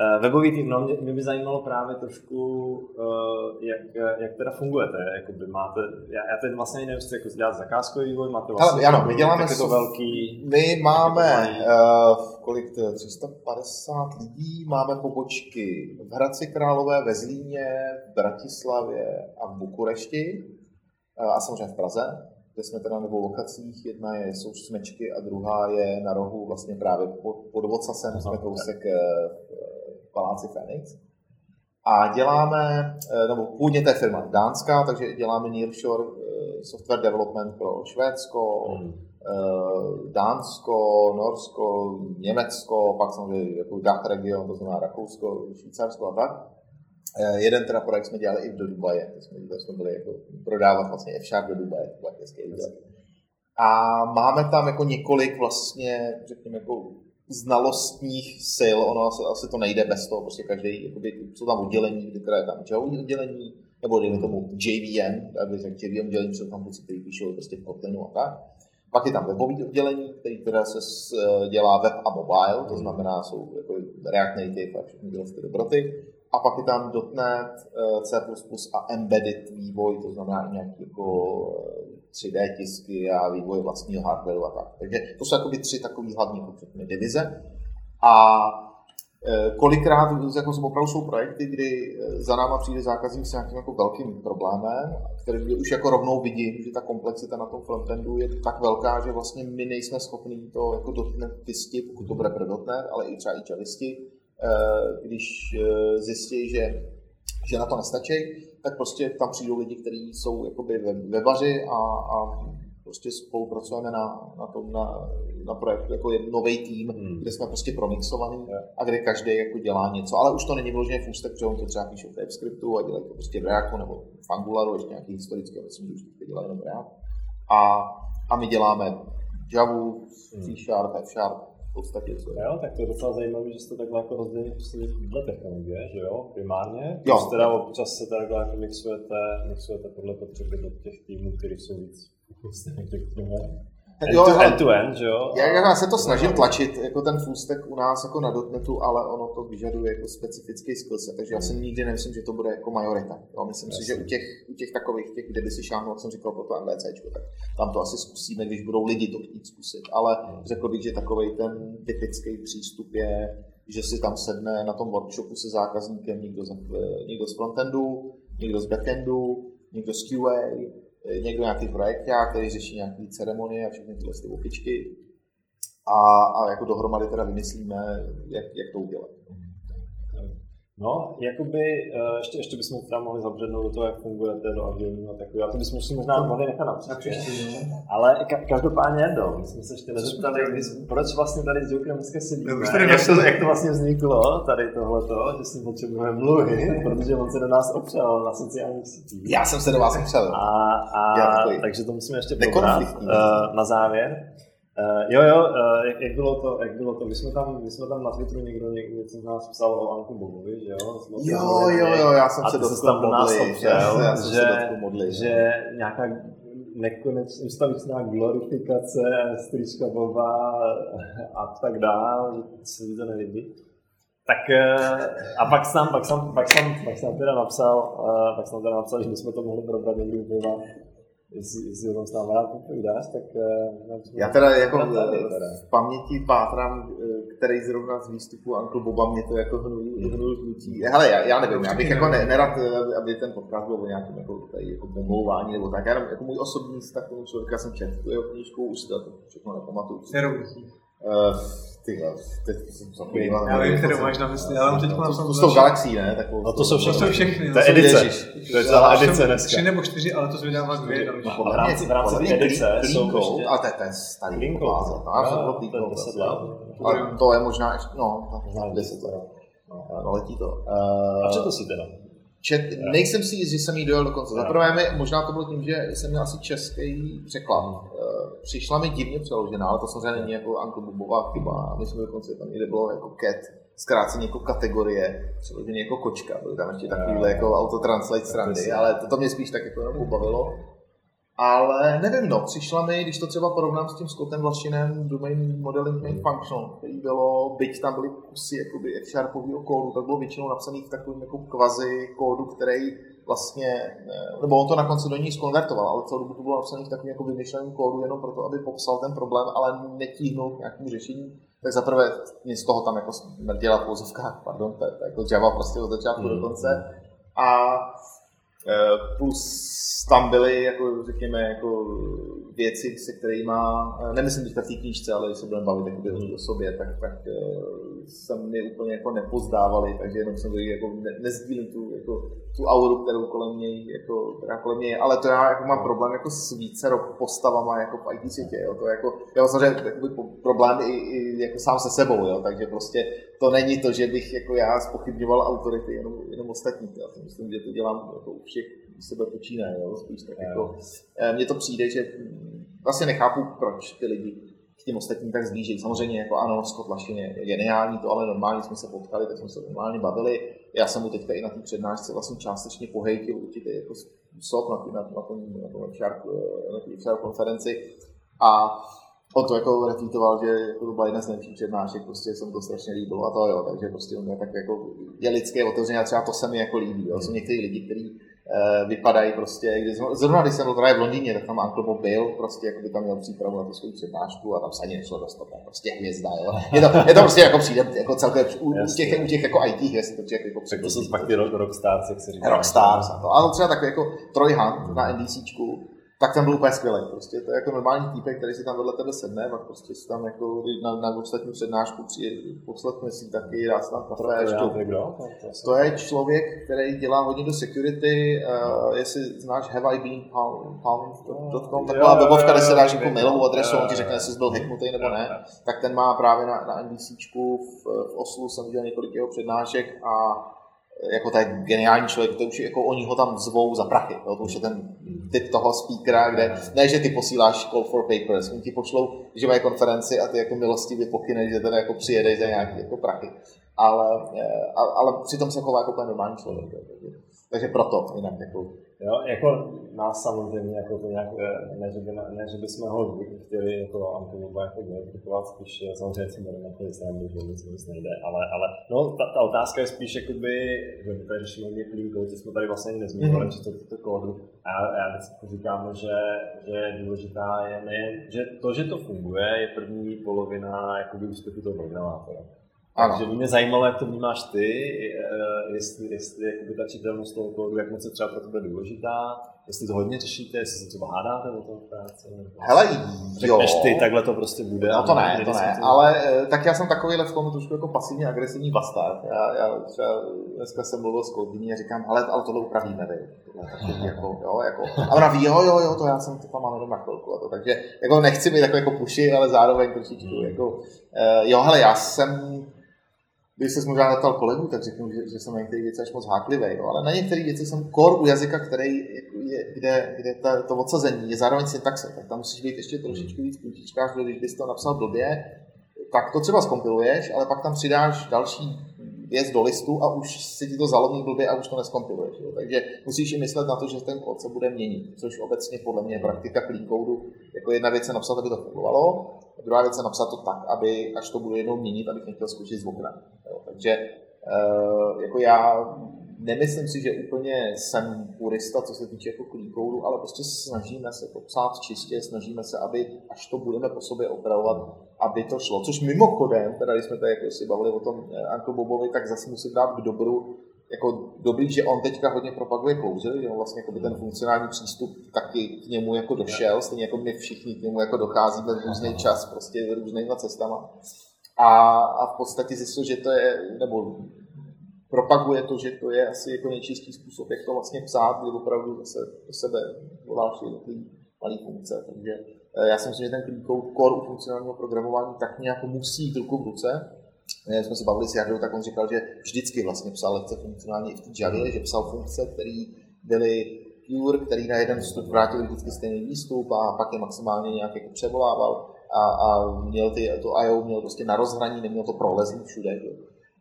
Uh, webový tým, no mě, mě, by zajímalo právě trošku, uh, jak, jak teda fungujete. Jakoby máte, já, já teď vlastně nevím, jestli jako dělat zakázkový vývoj, máte vlastně ano, my děláme to velký, My máme uh, kolik to je, 350 lidí, máme pobočky v Hradci Králové, ve Zlíně, v Bratislavě a v Bukurešti uh, a samozřejmě v Praze. kde jsme teda na dvou lokacích. Jedna je, jsou smečky a druhá je na rohu vlastně právě pod, pod Vocasem, jsme kousek eh, Paláci Phoenix. A děláme, eh, nebo původně to je firma dánská, takže děláme Nearshore eh, software development pro Švédsko, mm. Dánsko, Norsko, Německo, pak samozřejmě jako Dach region, to znamená Rakousko, Švýcarsko a tak. Jeden teda projekt jsme dělali i do Dubaje, to jsme, to jsme byli jako prodávat vlastně F-Sharp do Dubaje, to hezký A máme tam jako několik vlastně, řekněme, jako znalostních sil, ono asi, asi to nejde bez toho, prostě každý, jakoby, jsou tam oddělení, které je tam Java oddělení, nebo dejme tomu JVM, tak bych řekl JVM oddělení, jsou tam kluci, kteří píšou prostě v Kotlinu a tak. Pak je tam webové oddělení, který teda se dělá web a mobile, to znamená, jsou jako React Native a všechny tyhle ty dobroty. A pak je tam .NET, eh, C++ a embedded vývoj, to znamená nějaký jako 3D eh, tisky a vývoj vlastního hardwareu a tak. Takže to jsou jakoby tři takové hlavní jako divize. A eh, kolikrát jako opravdu jsou projekty, kdy za náma přijde zákazník s nějakým jako velkým problémem, který už jako rovnou vidím, že ta komplexita na tom frontendu je tak velká, že vlastně my nejsme schopni to jako dotnet pokud to bude pro ale i třeba i čelisti, Eh, když zjistí, že, že na to nestačí, tak prostě tam přijdou lidi, kteří jsou jakoby webaři a, a prostě spolupracujeme na, na tom, na, na projektu jako nový tým, hmm. kde jsme prostě promixovaný yeah. a kde každý jako dělá něco. Ale už to není vloženě v ústek, protože on to třeba píše v TypeScriptu a dělají to prostě v Reactu nebo v Angularu, ještě nějaký historický, myslím, že už teď dělají jenom React. A, a my děláme Java, C Sharp, F Sharp, v podstatě. Co jo, tak to je docela zajímavé, že jste takhle jako rozdělili prostě dle technologie, že jo, primárně. Jo. Prostě teda občas se takhle jako mixujete, mixujete podle potřeby do těch týmů, který jsou víc jo, to, end to end, že jo? Já, já se to snažím tlačit, jako ten full stack u nás jako na dotnetu, ale ono to vyžaduje jako specifický skillset, takže já si nikdy nemyslím, že to bude jako majorita. Jo? Myslím Jasně. si, že u těch, u těch takových, těch, kde by si šáhnul, jak jsem říkal, po to MVC, tak tam to asi zkusíme, když budou lidi to chtít zkusit. Ale řekl bych, že takový ten typický přístup je, že si tam sedne na tom workshopu se zákazníkem někdo z, někdo z frontendu, někdo z backendu, někdo z QA, někdo nějaký projekt, který řeší nějaké ceremonie a všechny tyhle ty opičky. A, a jako dohromady teda vymyslíme, jak, jak to udělat. No, jakoby, eh, ještě, ještě bychom teda mohli zabřednout do toho, jak fungujete do agilního, tak já to bychom si možná mohli nechat na příště. Ale ka- každopádně jedno, my jsme se ještě nezeptali, proč vlastně tady s Jokem dneska sedíme, jak to, jak to vlastně vzniklo, tady tohleto, že si potřebujeme mluvit, protože on se do nás opřel na sociálních sítích. Já jsem se do vás opřel. A, a, takže to musíme ještě probrat uh, na závěr. Uh, jo, jo, uh, jak, jak, bylo to, jak bylo to, my jsme tam, my jsme tam na Twitteru někdo, něco z nás psal o Anku Bobovi, že jo? Jsme jo, jo, jo, já jsem se dotkl modli, já, já jsem že, se modli, že nějaká nekonečně ustavičná glorifikace strička Boba a tak dále, že se mi to nelíbí. Tak eh, a pak jsem, pak jsem, pak jsem, pak jsem teda napsal, pak jsem teda napsal, že bychom to mohli probrat někdy u jestli, jestli o tom s námi rád povídáš, tak... Uh, Já teda jako v paměti pátrám, eh, který zrovna z výstupu Uncle Boba mě to jako hnul žlutí. Hele, já, já nevím, já bych jako ne, nerad, eh, aby ten podcast byl o nějakém jako, tady, jako pomlouvání nebo tak. Já jenom jako můj osobní vztah k tomu člověka jsem četl tu jeho knížku, už to všechno nepamatuju. Uh, ty, teď jsem zapomněl. Já vím, kterou máš na mysli, ale teď mám To jsou galaxii, ne? Takovou, no to jsou všechny. To jsou všechny. To je edice. To je celá edice dneska. Tři nebo čtyři, ale to se vydává dvě. V rámci, v rámci edice jsou ještě... Ale to je starý. Green Code. Ale to je možná ještě, no, možná 10 let. No, letí to. A co to si teda? Čet, nejsem si jist, že jsem jí dojel do konce. Za prvé, možná to bylo tím, že jsem měl asi český překlad. Eh, přišla mi divně přeložená, ale to samozřejmě není jako Bubová chyba. My jsme dokonce tam někde bylo jako cat, zkráceně jako kategorie, přeložený jako kočka. Byly tam ještě takovýhle jako autotranslate strandy, ale to, to mě spíš tak jako jenom pobavilo. Ale nevím, no, přišla mi, když to třeba porovnám s tím Scottem Vlašinem, Domain Modeling Main Function, který bylo, byť tam byly kusy jakoby F-sharpového kódu, tak bylo většinou napsaný v takovém jako kvazi kódu, který vlastně, eh, nebo on to na konci do ní skonvertoval, ale celou dobu to bylo napsané v takovém jako vymyšleném kódu jenom proto, aby popsal ten problém, ale netíhnul k nějakému řešení. Tak zaprvé mě z toho tam jako smrděla v pardon, to je, to je jako Java prostě od začátku mm. do konce. A plus tam byly, jako, řekněme, jako věci, se kterými, nemyslím teďka v té knížce, ale když se budeme bavit jakoby, o sobě, tak, tak se mi úplně jako nepozdávali, takže jenom jsem jako ne, tu, jako, tu auru, kterou kolem něj, jako, která kolem něj je. Ale to já jako mám problém jako s více postavama jako v IT světě. Jo. To jako, já samozřejmě problém i, i, jako sám se sebou, jo. takže prostě to není to, že bych jako já spochybňoval autority jenom, jenom ostatní. Já si myslím, že to dělám jako u všech sebe počínaje, jo. spíš tak jako, eh, mně to přijde, že vlastně nechápu, proč ty lidi k těm ostatním tak zblíží. Samozřejmě jako ano, Scott Lashin je geniální, to ale normálně jsme se potkali, tak jsme se normálně bavili. Já jsem mu teďka i na té přednášce vlastně částečně pohejtil určitě jako způsob na, na, na, tom, na, tom na konferenci. A on to jako retweetoval, že jako to byla jedna z nejlepších přednášek, prostě jsem to strašně líbil a to jo, takže prostě on je tak jako, je lidské otevřeně a třeba to se mi jako líbí, jo. jsou někteří lidi, kteří uh, vypadají prostě, když, zrovna když jsem byl právě v Londýně, tak tam Uncle Bob byl, prostě jako by tam měl přípravu na tu svou přednášku a tam se ani nešlo dostat, ne, prostě hvězda, jo. Je to, je to prostě jako přijde, jako celkem u, u těch, u těch jako IT hvězd, to jako Tak to jsou pak ty rockstars, jak se říká. Rockstars, a to. Ano, třeba takový jako Troy Hunt na NDCčku, tak ten byl úplně skvělý. Prostě to je jako normální týpek, který si tam vedle tebe sedne, pak prostě si tam jako na, na ostatní přednášku přijde, poslechne si taky, dá si tam kafe. To, to je člověk, který dělá hodně do security, uh, jestli znáš Have I Been Pound.com, taková webovka, kde se dáš jako mailovou adresu, on ti řekne, jestli jsi byl hacknutý nebo ne, tak ten má právě na, na NBCčku v, v Oslu, jsem viděl několik jeho přednášek a jako ten geniální člověk, to už jako oni ho tam zvou za prachy, jo? to už je ten typ toho speakera, kde ne, že ty posíláš call for papers, oni ti pošlou živé konferenci a ty jako milostivě pokyneš, že teda jako přijedeš za nějaký jako prachy. Ale, eh, ale přitom se chová jako normální člověk. Takže, takže proto jinak jako Jo, jako nás samozřejmě jako to nějak, eh, ne, že, by, ne, že bychom ho chtěli jako Antonuba jako kritikovat, spíš samozřejmě si bereme jako srandu, že nic nic nejde, ale, ale no, ta, ta, otázka je spíš jakoby, že my tady řešíme clean code, jsme tady vlastně nezmínili, mm-hmm. to, to kódu, a já, já vždycky říkám, že, že důležitá je ne, že to, že to funguje, je první polovina jakoby úspěchu toho programátora. Ano. Takže mě zajímalo, jak to vnímáš ty, eh, jestli, jestli jakoby ta čitelnost toho kódu, jak moc je třeba pro tebe důležitá, jestli to hodně řešíte, jestli se třeba hádáte o tom práci. Hele, jo. Řekneš ty, takhle to prostě bude. No to ne, to ne, ale eh, tak já jsem takovýhle v tom trošku jako pasivně agresivní bastard. Já, já třeba dneska jsem mluvil s kolegyní a říkám, hele, ale tohle upravíme, vy. Jako, jo, jako. A ona ví, jo, jo, jo, to já jsem to tam mám na chvilku. A to, takže jako nechci být takový jako puši, ale zároveň trošičku, hmm. jako, uh, jo, hele, já jsem když se možná natal kolegu, tak řeknu, že, že jsem na některé věci až moc háklivý, jo, ale na některé věci jsem kor u jazyka, který je, kde, kde ta, to odsazení je zároveň syntaxe, tak tam musíš být ještě trošičku víc puntičkář, když bys to napsal blbě, tak to třeba skompiluješ, ale pak tam přidáš další věc do listu a už si ti to zalomí blbě a už to neskompiluješ. Jo. Takže musíš i myslet na to, že ten kód se bude měnit, což obecně podle mě je praktika clean code. Jako jedna věc je napsat, aby to fungovalo, druhá věc je napsat to tak, aby až to budu jednou měnit, abych nechtěl skočit z okna. Takže uh, jako já nemyslím si, že úplně jsem purista, co se týče jako clean code, ale prostě snažíme se to psát čistě, snažíme se, aby až to budeme po sobě opravovat, aby to šlo. Což mimochodem, teda když jsme tady jako si bavili o tom eh, Anko Bobovi, tak zase musím dát k dobru, jako dobrý, že on teďka hodně propaguje Closer, že on vlastně jako ten funkcionální přístup taky k němu jako došel, stejně jako my všichni k němu jako docházíme v různý čas, prostě různýma cestama. A, a v podstatě zjistil, že to je, nebo propaguje to, že to je asi jako nejčistší způsob, jak to vlastně psát, kdy opravdu zase do sebe voláš jednotlivý malý funkce. Takže eh, já si myslím, že ten code core u funkcionálního programování tak nějak musí jít ruku v ruce. Jsme se bavili s Jardou, tak on říkal, že vždycky vlastně psal lekce funkcionálně i v té Javě, že psal funkce, které byly pure, který na jeden vstup vrátil vždycky stejný výstup a pak je maximálně nějak jako převolával a, a měl ty, to IO měl prostě na rozhraní, neměl to prolezení všude. Jo.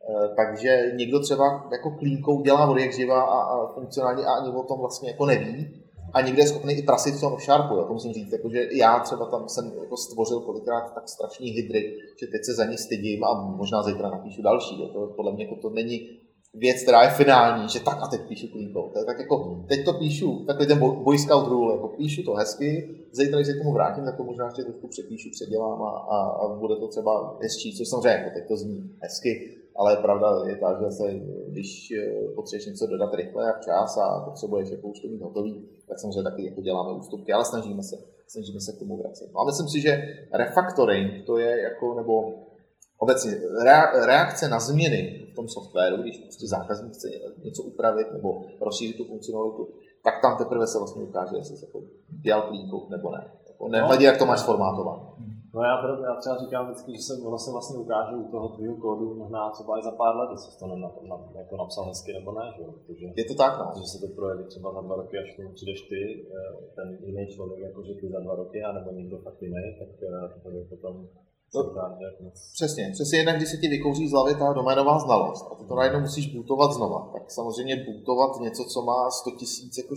Eh, takže někdo třeba jako klínkou dělá od jak živa a, a funkcionálně a ani o tom vlastně jako neví. A někde je schopný i prasit v tom šarpu, to musím říct. Jako, že já třeba tam jsem jako stvořil kolikrát tak strašný hydry, že teď se za ní stydím a možná zítra napíšu další. Jo. To podle mě jako to není věc, která je finální, že tak a teď píšu klínkou. Tak jako teď to píšu, takový ten Boy Scout rule, jako píšu to hezky, zítra, když se k tomu vrátím, tak to možná ještě trošku přepíšu, předělám a, a, a bude to třeba hezčí, což samozřejmě jako teď to zní hezky, ale pravda je ta, že se, když eh, potřebuješ něco dodat rychle a včas a potřebuješ jako už to mít hotový, tak samozřejmě taky jako děláme ústupky, ale snažíme se, snažíme se k tomu vracet. No a myslím si, že refactoring to je jako, nebo obecně reakce na změny v tom softwaru, když prostě zákazník chce něco upravit nebo rozšířit tu funkcionalitu, tak tam teprve se vlastně ukáže, jestli se jako dělal clean nebo ne. Jako nehledě, jak to máš formátováno. No já, teda, já třeba říkám vždycky, že se ono se vlastně ukáže u toho tvýho kódu možná třeba i za pár let, jestli to na, na, jako napsal hezky nebo ne, že? Protože, je to tak, no. Protože se to projeví třeba za dva roky, až tomu přijdeš ty, eh, ten jiný člověk, jako že ty za dva roky, anebo někdo fakt jiný, tak eh, to je potom No, přesně, přesně jednak, když se ti vykouří z hlavy ta doménová znalost a ty to najednou musíš bootovat znova, tak samozřejmě bootovat něco, co má 100 000 jako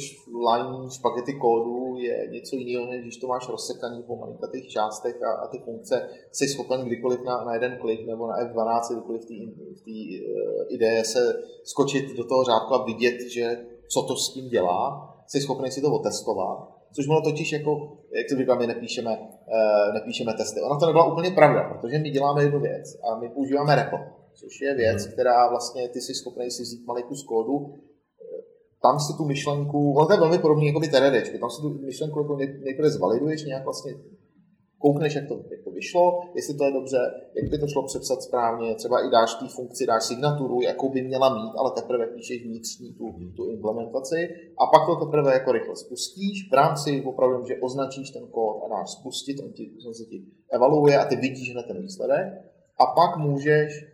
line špagety kódu je něco jiného, než když to máš rozsekaný po malinkatých částech a, a ty funkce jsi schopen kdykoliv na, na jeden klik nebo na F12, kdykoliv v té uh, ideje se skočit do toho řádku a vidět, že co to s tím dělá, jsi schopný si to otestovat Což bylo totiž jako, jak to říkám, my nepíšeme, uh, nepíšeme testy. Ona to nebyla úplně pravda, protože my děláme jednu věc a my používáme REPL, což je věc, hmm. která vlastně ty jsi schopný si vzít malý kus kódu, tam si tu myšlenku, ono to je velmi podobný jako by tam si tu myšlenku jako nejprve zvaliduješ nějak vlastně koukneš, jak to, jak to vyšlo, jestli to je dobře, jak by to šlo přepsat správně, třeba i dáš té funkci, dáš signaturu, jakou by měla mít, ale teprve píšeš vnitřní tu, tu implementaci. A pak to teprve jako rychle spustíš v rámci opravdu, že označíš ten kód a dáš spustit, on, ti, on se ti evaluuje a ty vidíš hned ten výsledek. A pak můžeš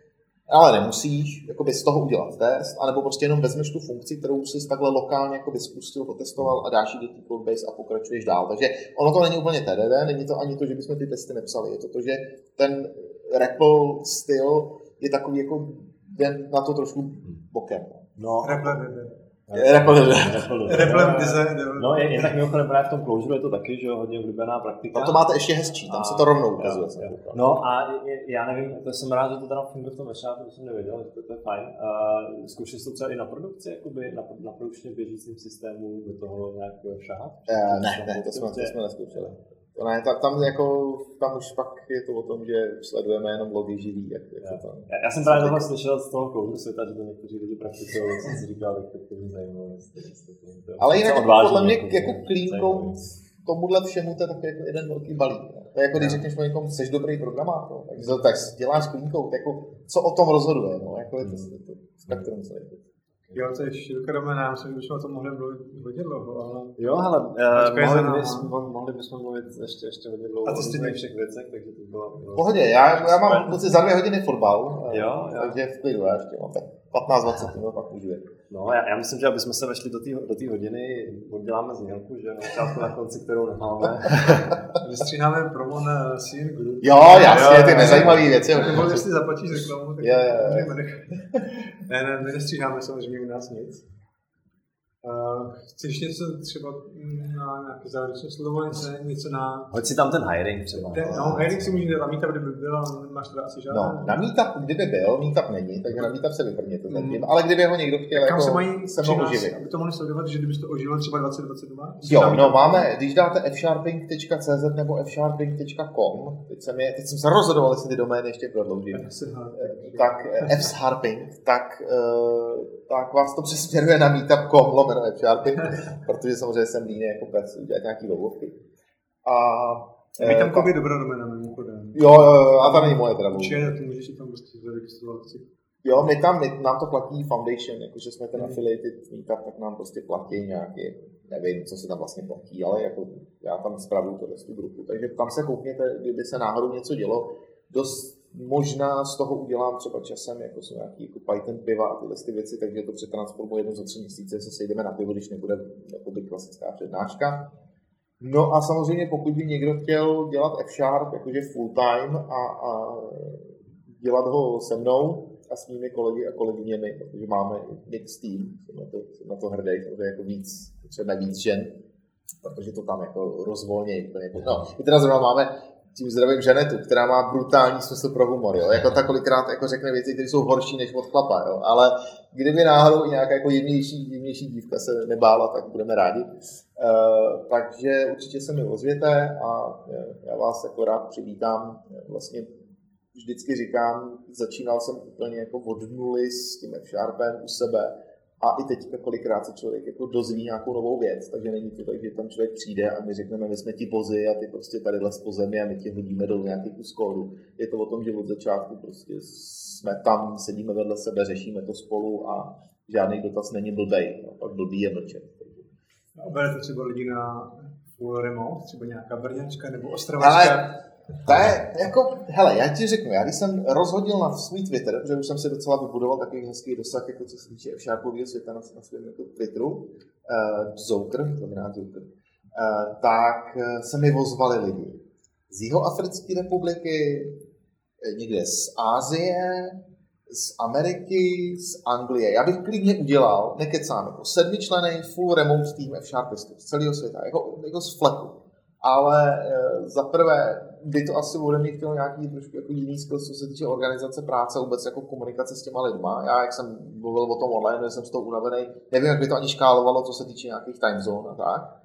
ale nemusíš jakoby z toho udělat test, anebo prostě jenom vezmeš tu funkci, kterou jsi takhle lokálně jakoby spustil, otestoval a dáš ji do té codebase a pokračuješ dál. Takže ono to není úplně TDD, není to ani to, že bychom ty testy nepsali, je to to, že ten REPL styl je takový jako jen na to trošku bokem. No. No, je, je tak mimochodem právě v tom closure je to taky, že hodně oblíbená praktika. No to máte ještě hezčí, tam a, se to rovnou ukazuje. No a je, já nevím, to jsem rád, že to teda funguje v tom vešáku, to jsem nevěděl, že to, to je fajn. Uh, zkoušel jsi to třeba i na produkci, jakoby na, na produkčně běžícím systému do toho nějak šahat? Uh, ne, ne, to jsme, to jsme neskoušeli. To ne, tam, tam, jako, tam už pak je to o tom, že sledujeme jenom logy živý. Jak, jak já, to tam, já, já jsem právě tohle slyšel z toho koudu světa, že to někteří lidi praktikují, jsem si říkal, tak to mě zajímalo. To, Ale jinak podle mě jako, jako code tomuhle všemu to je takový jako jeden velký balík. To je jako když řekneš někomu, jsi dobrý programátor, tak, tak děláš code, jako, co o tom rozhoduje, no, jako je to, je to spektrum celé. Jo, to je široká domena, myslím, že bychom o tom mohli mluvit hodně dlouho, ale... Jo, ale uh, mohli, bychom, mohli bychom mluvit ještě, ještě hodně dlouho o stejně všech věcech, takže to bylo... bylo pohodě, já, já mám pocit za dvě hodiny fotbal, jo, jo. takže v klidu, já ještě mám tak 15-20 minut, pak můžu jít. No, já, já, myslím, že aby jsme se vešli do té do tý hodiny, odděláme znělku, že na začátku na konci, kterou nemáme. Vystříháme promo na CN Group. Jo, jasně, ty nezajímavé věci. Nebo jestli zaplatíš reklamu, tak je, je, je. ne, ne, my nestříháme samozřejmě u nás nic. Uh, chceš něco třeba na nějaké závěrečné slovo, něco, něco na... Hoď si tam ten hiring třeba. Ten, no, hiring si můžeme na meetup, kdyby byl, máš teda asi žádný. No, na meetup, kdyby byl, meetup není, takže na meetup se vyprně to zatím, mm. ale kdyby ho někdo chtěl jako se, mají se mnou oživit. Aby to mohli sledovat, že kdybyste to oživil třeba 2022? Jo, no máme, když dáte fsharping.cz nebo fsharping.com, teď jsem, je, teď jsem se rozhodoval, jestli ty domény ještě prodloužím, tak fsharping, tak, uh, tak vás to přesměruje na meetup.com lomeno F-Sharpy, protože samozřejmě jsem líný jako pes udělat nějaký webovky. A my tam koby dobrá domena mimochodem. Jo, jo, a tam není moje teda. Určitě, ty můžeš si tam prostě zaregistrovat Jo, my tam, my, nám to platí Foundation, jakože jsme ten mm. affiliated meetup, tak nám prostě platí nějaký, nevím, co se tam vlastně platí, ale jako já tam zpravuju to tu grupu. Takže tam se koukněte, kdyby se náhodou něco dělo. Dost možná z toho udělám třeba časem, jako jsou nějaký jako Python piva a tyhle ty věci, takže to přetransformuji jednou za tři měsíce, se sejdeme na pivo, když nebude by klasická přednáška. No a samozřejmě pokud by někdo chtěl dělat F-Sharp jakože full time a, a dělat ho se mnou a s mými kolegy a kolegyněmi, protože máme mix team, jsem na to, jsem na to hrdý, protože jako víc, třeba víc žen, protože to tam jako rozvolnějí. No, my teda zrovna máme tím zdravím Žanetu, která má brutální smysl pro humor, jo? jako ta kolikrát jako řekne věci, které jsou horší než od chlapa, jo? ale kdyby náhodou nějaká jako jemnější, jemnější dívka se nebála, tak budeme rádi. Uh, takže určitě se mi ozvěte a já vás jako rád přivítám vlastně vždycky říkám, začínal jsem úplně jako od nuly s tím F-Sharpem u sebe a i teď kolikrát se člověk jako dozví nějakou novou věc, takže není to tak, že tam člověk přijde a my řekneme, my jsme ti pozy a ty prostě tady les po zemi a my ti hodíme do nějaký kus kódu. Je to o tom, že od začátku prostě jsme tam, sedíme vedle sebe, řešíme to spolu a žádný dotaz není blbej, no, pak blbý je mlčet. A berete třeba lidi na full remote, třeba nějaká brněčka nebo ostravačka? Ale to je jako, hele, já ti řeknu, já když jsem rozhodil na svůj Twitter, protože už jsem si docela vybudoval takový hezký dosah, jako co se týče F-Sharpového světa na, na svém jako Twitteru, uh, Zoker, to znamená uh, tak uh, se mi ozvali lidi z Jihoafrické republiky, někde z Ázie, z Ameriky, z Anglie. Já bych klidně udělal, nekecám, jako sedmičlený full remote tým F-Sharpistů z celého světa, jako, jako z fleku. Ale e, za prvé by to asi ode mě chtělo nějaký trošku jako jiný skill, co se týče organizace práce, vůbec jako komunikace s těma lidma. Já, jak jsem mluvil o tom online, jsem z toho unavený, nevím, jak by to ani škálovalo, co se týče nějakých time zone a tak,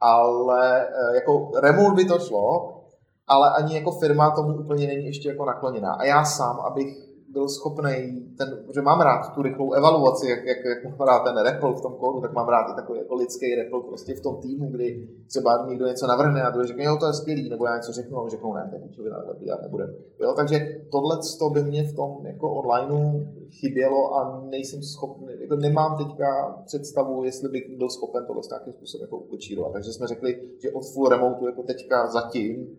ale e, jako remote by to šlo, ale ani jako firma tomu úplně není ještě jako nakloněná. A já sám, abych byl schopný, ten, že mám rád tu rychlou evaluaci, jak, jak, jak mám rád ten repl v tom kódu, tak mám rád i takový jako lidský repl prostě v tom týmu, kdy třeba někdo něco navrhne a druhý řekne, jo, to je skvělý, nebo já něco řeknu a řeknu, ne, tak člověk dělat nebude. Jo, takže tohle to by mě v tom jako onlineu chybělo a nejsem schopný, jako nemám teďka představu, jestli bych byl schopen tohle nějakým způsobem jako ukočírovat. Takže jsme řekli, že od full remote jako teďka zatím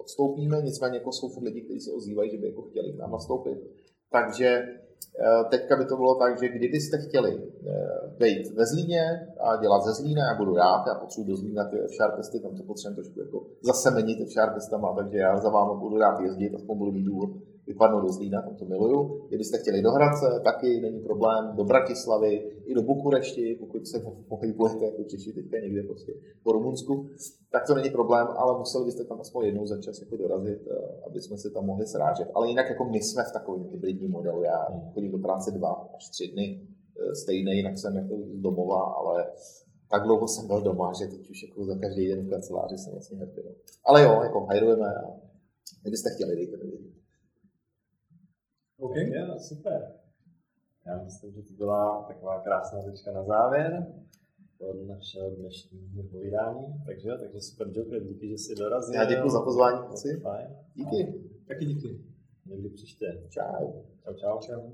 odstoupíme, nicméně jako jsou furt lidi, kteří se ozývají, že by jako chtěli k nám nastoupit. Takže eh, teďka by to bylo tak, že kdybyste chtěli být eh, ve Zlíně a dělat ze Zlína, já budu rád, já potřebuji do Zlína ty F-Sharpisty, tam to potřebujeme trošku jako zasemenit F-Sharpistama, takže já za vámi budu rád jezdit, aspoň budu mít důvod vypadnout do Zlína, tam to miluju. Kdybyste chtěli do Hradce, taky není problém, do Bratislavy, i do Bukurešti, pokud se pohybujete jako Češi teďka někde prostě po Rumunsku, tak to není problém, ale museli byste tam aspoň jednou za čas jako dorazit, eh, aby jsme se tam mohli srážet. Ale jinak jako my jsme v takovém hybridním modelu. Já chodím do práce dva až tři dny eh, stejný, jinak jsem jako z domova, ale tak dlouho jsem byl doma, že teď už jako za každý den v kanceláři jsem vlastně happy. Ale jo, jako hajrujeme a kdybyste chtěli, dejte mi vědět. OK. Jo, super. Já myslím, že to byla taková krásná tečka na závěr od našeho dnešního povídání. Takže, takže super Joker, díky, že jsi dorazil. Já děkuji za pozvání. Fajn. Díky. Taky díky. Někdy příště. Čau. Čau, čau. čau.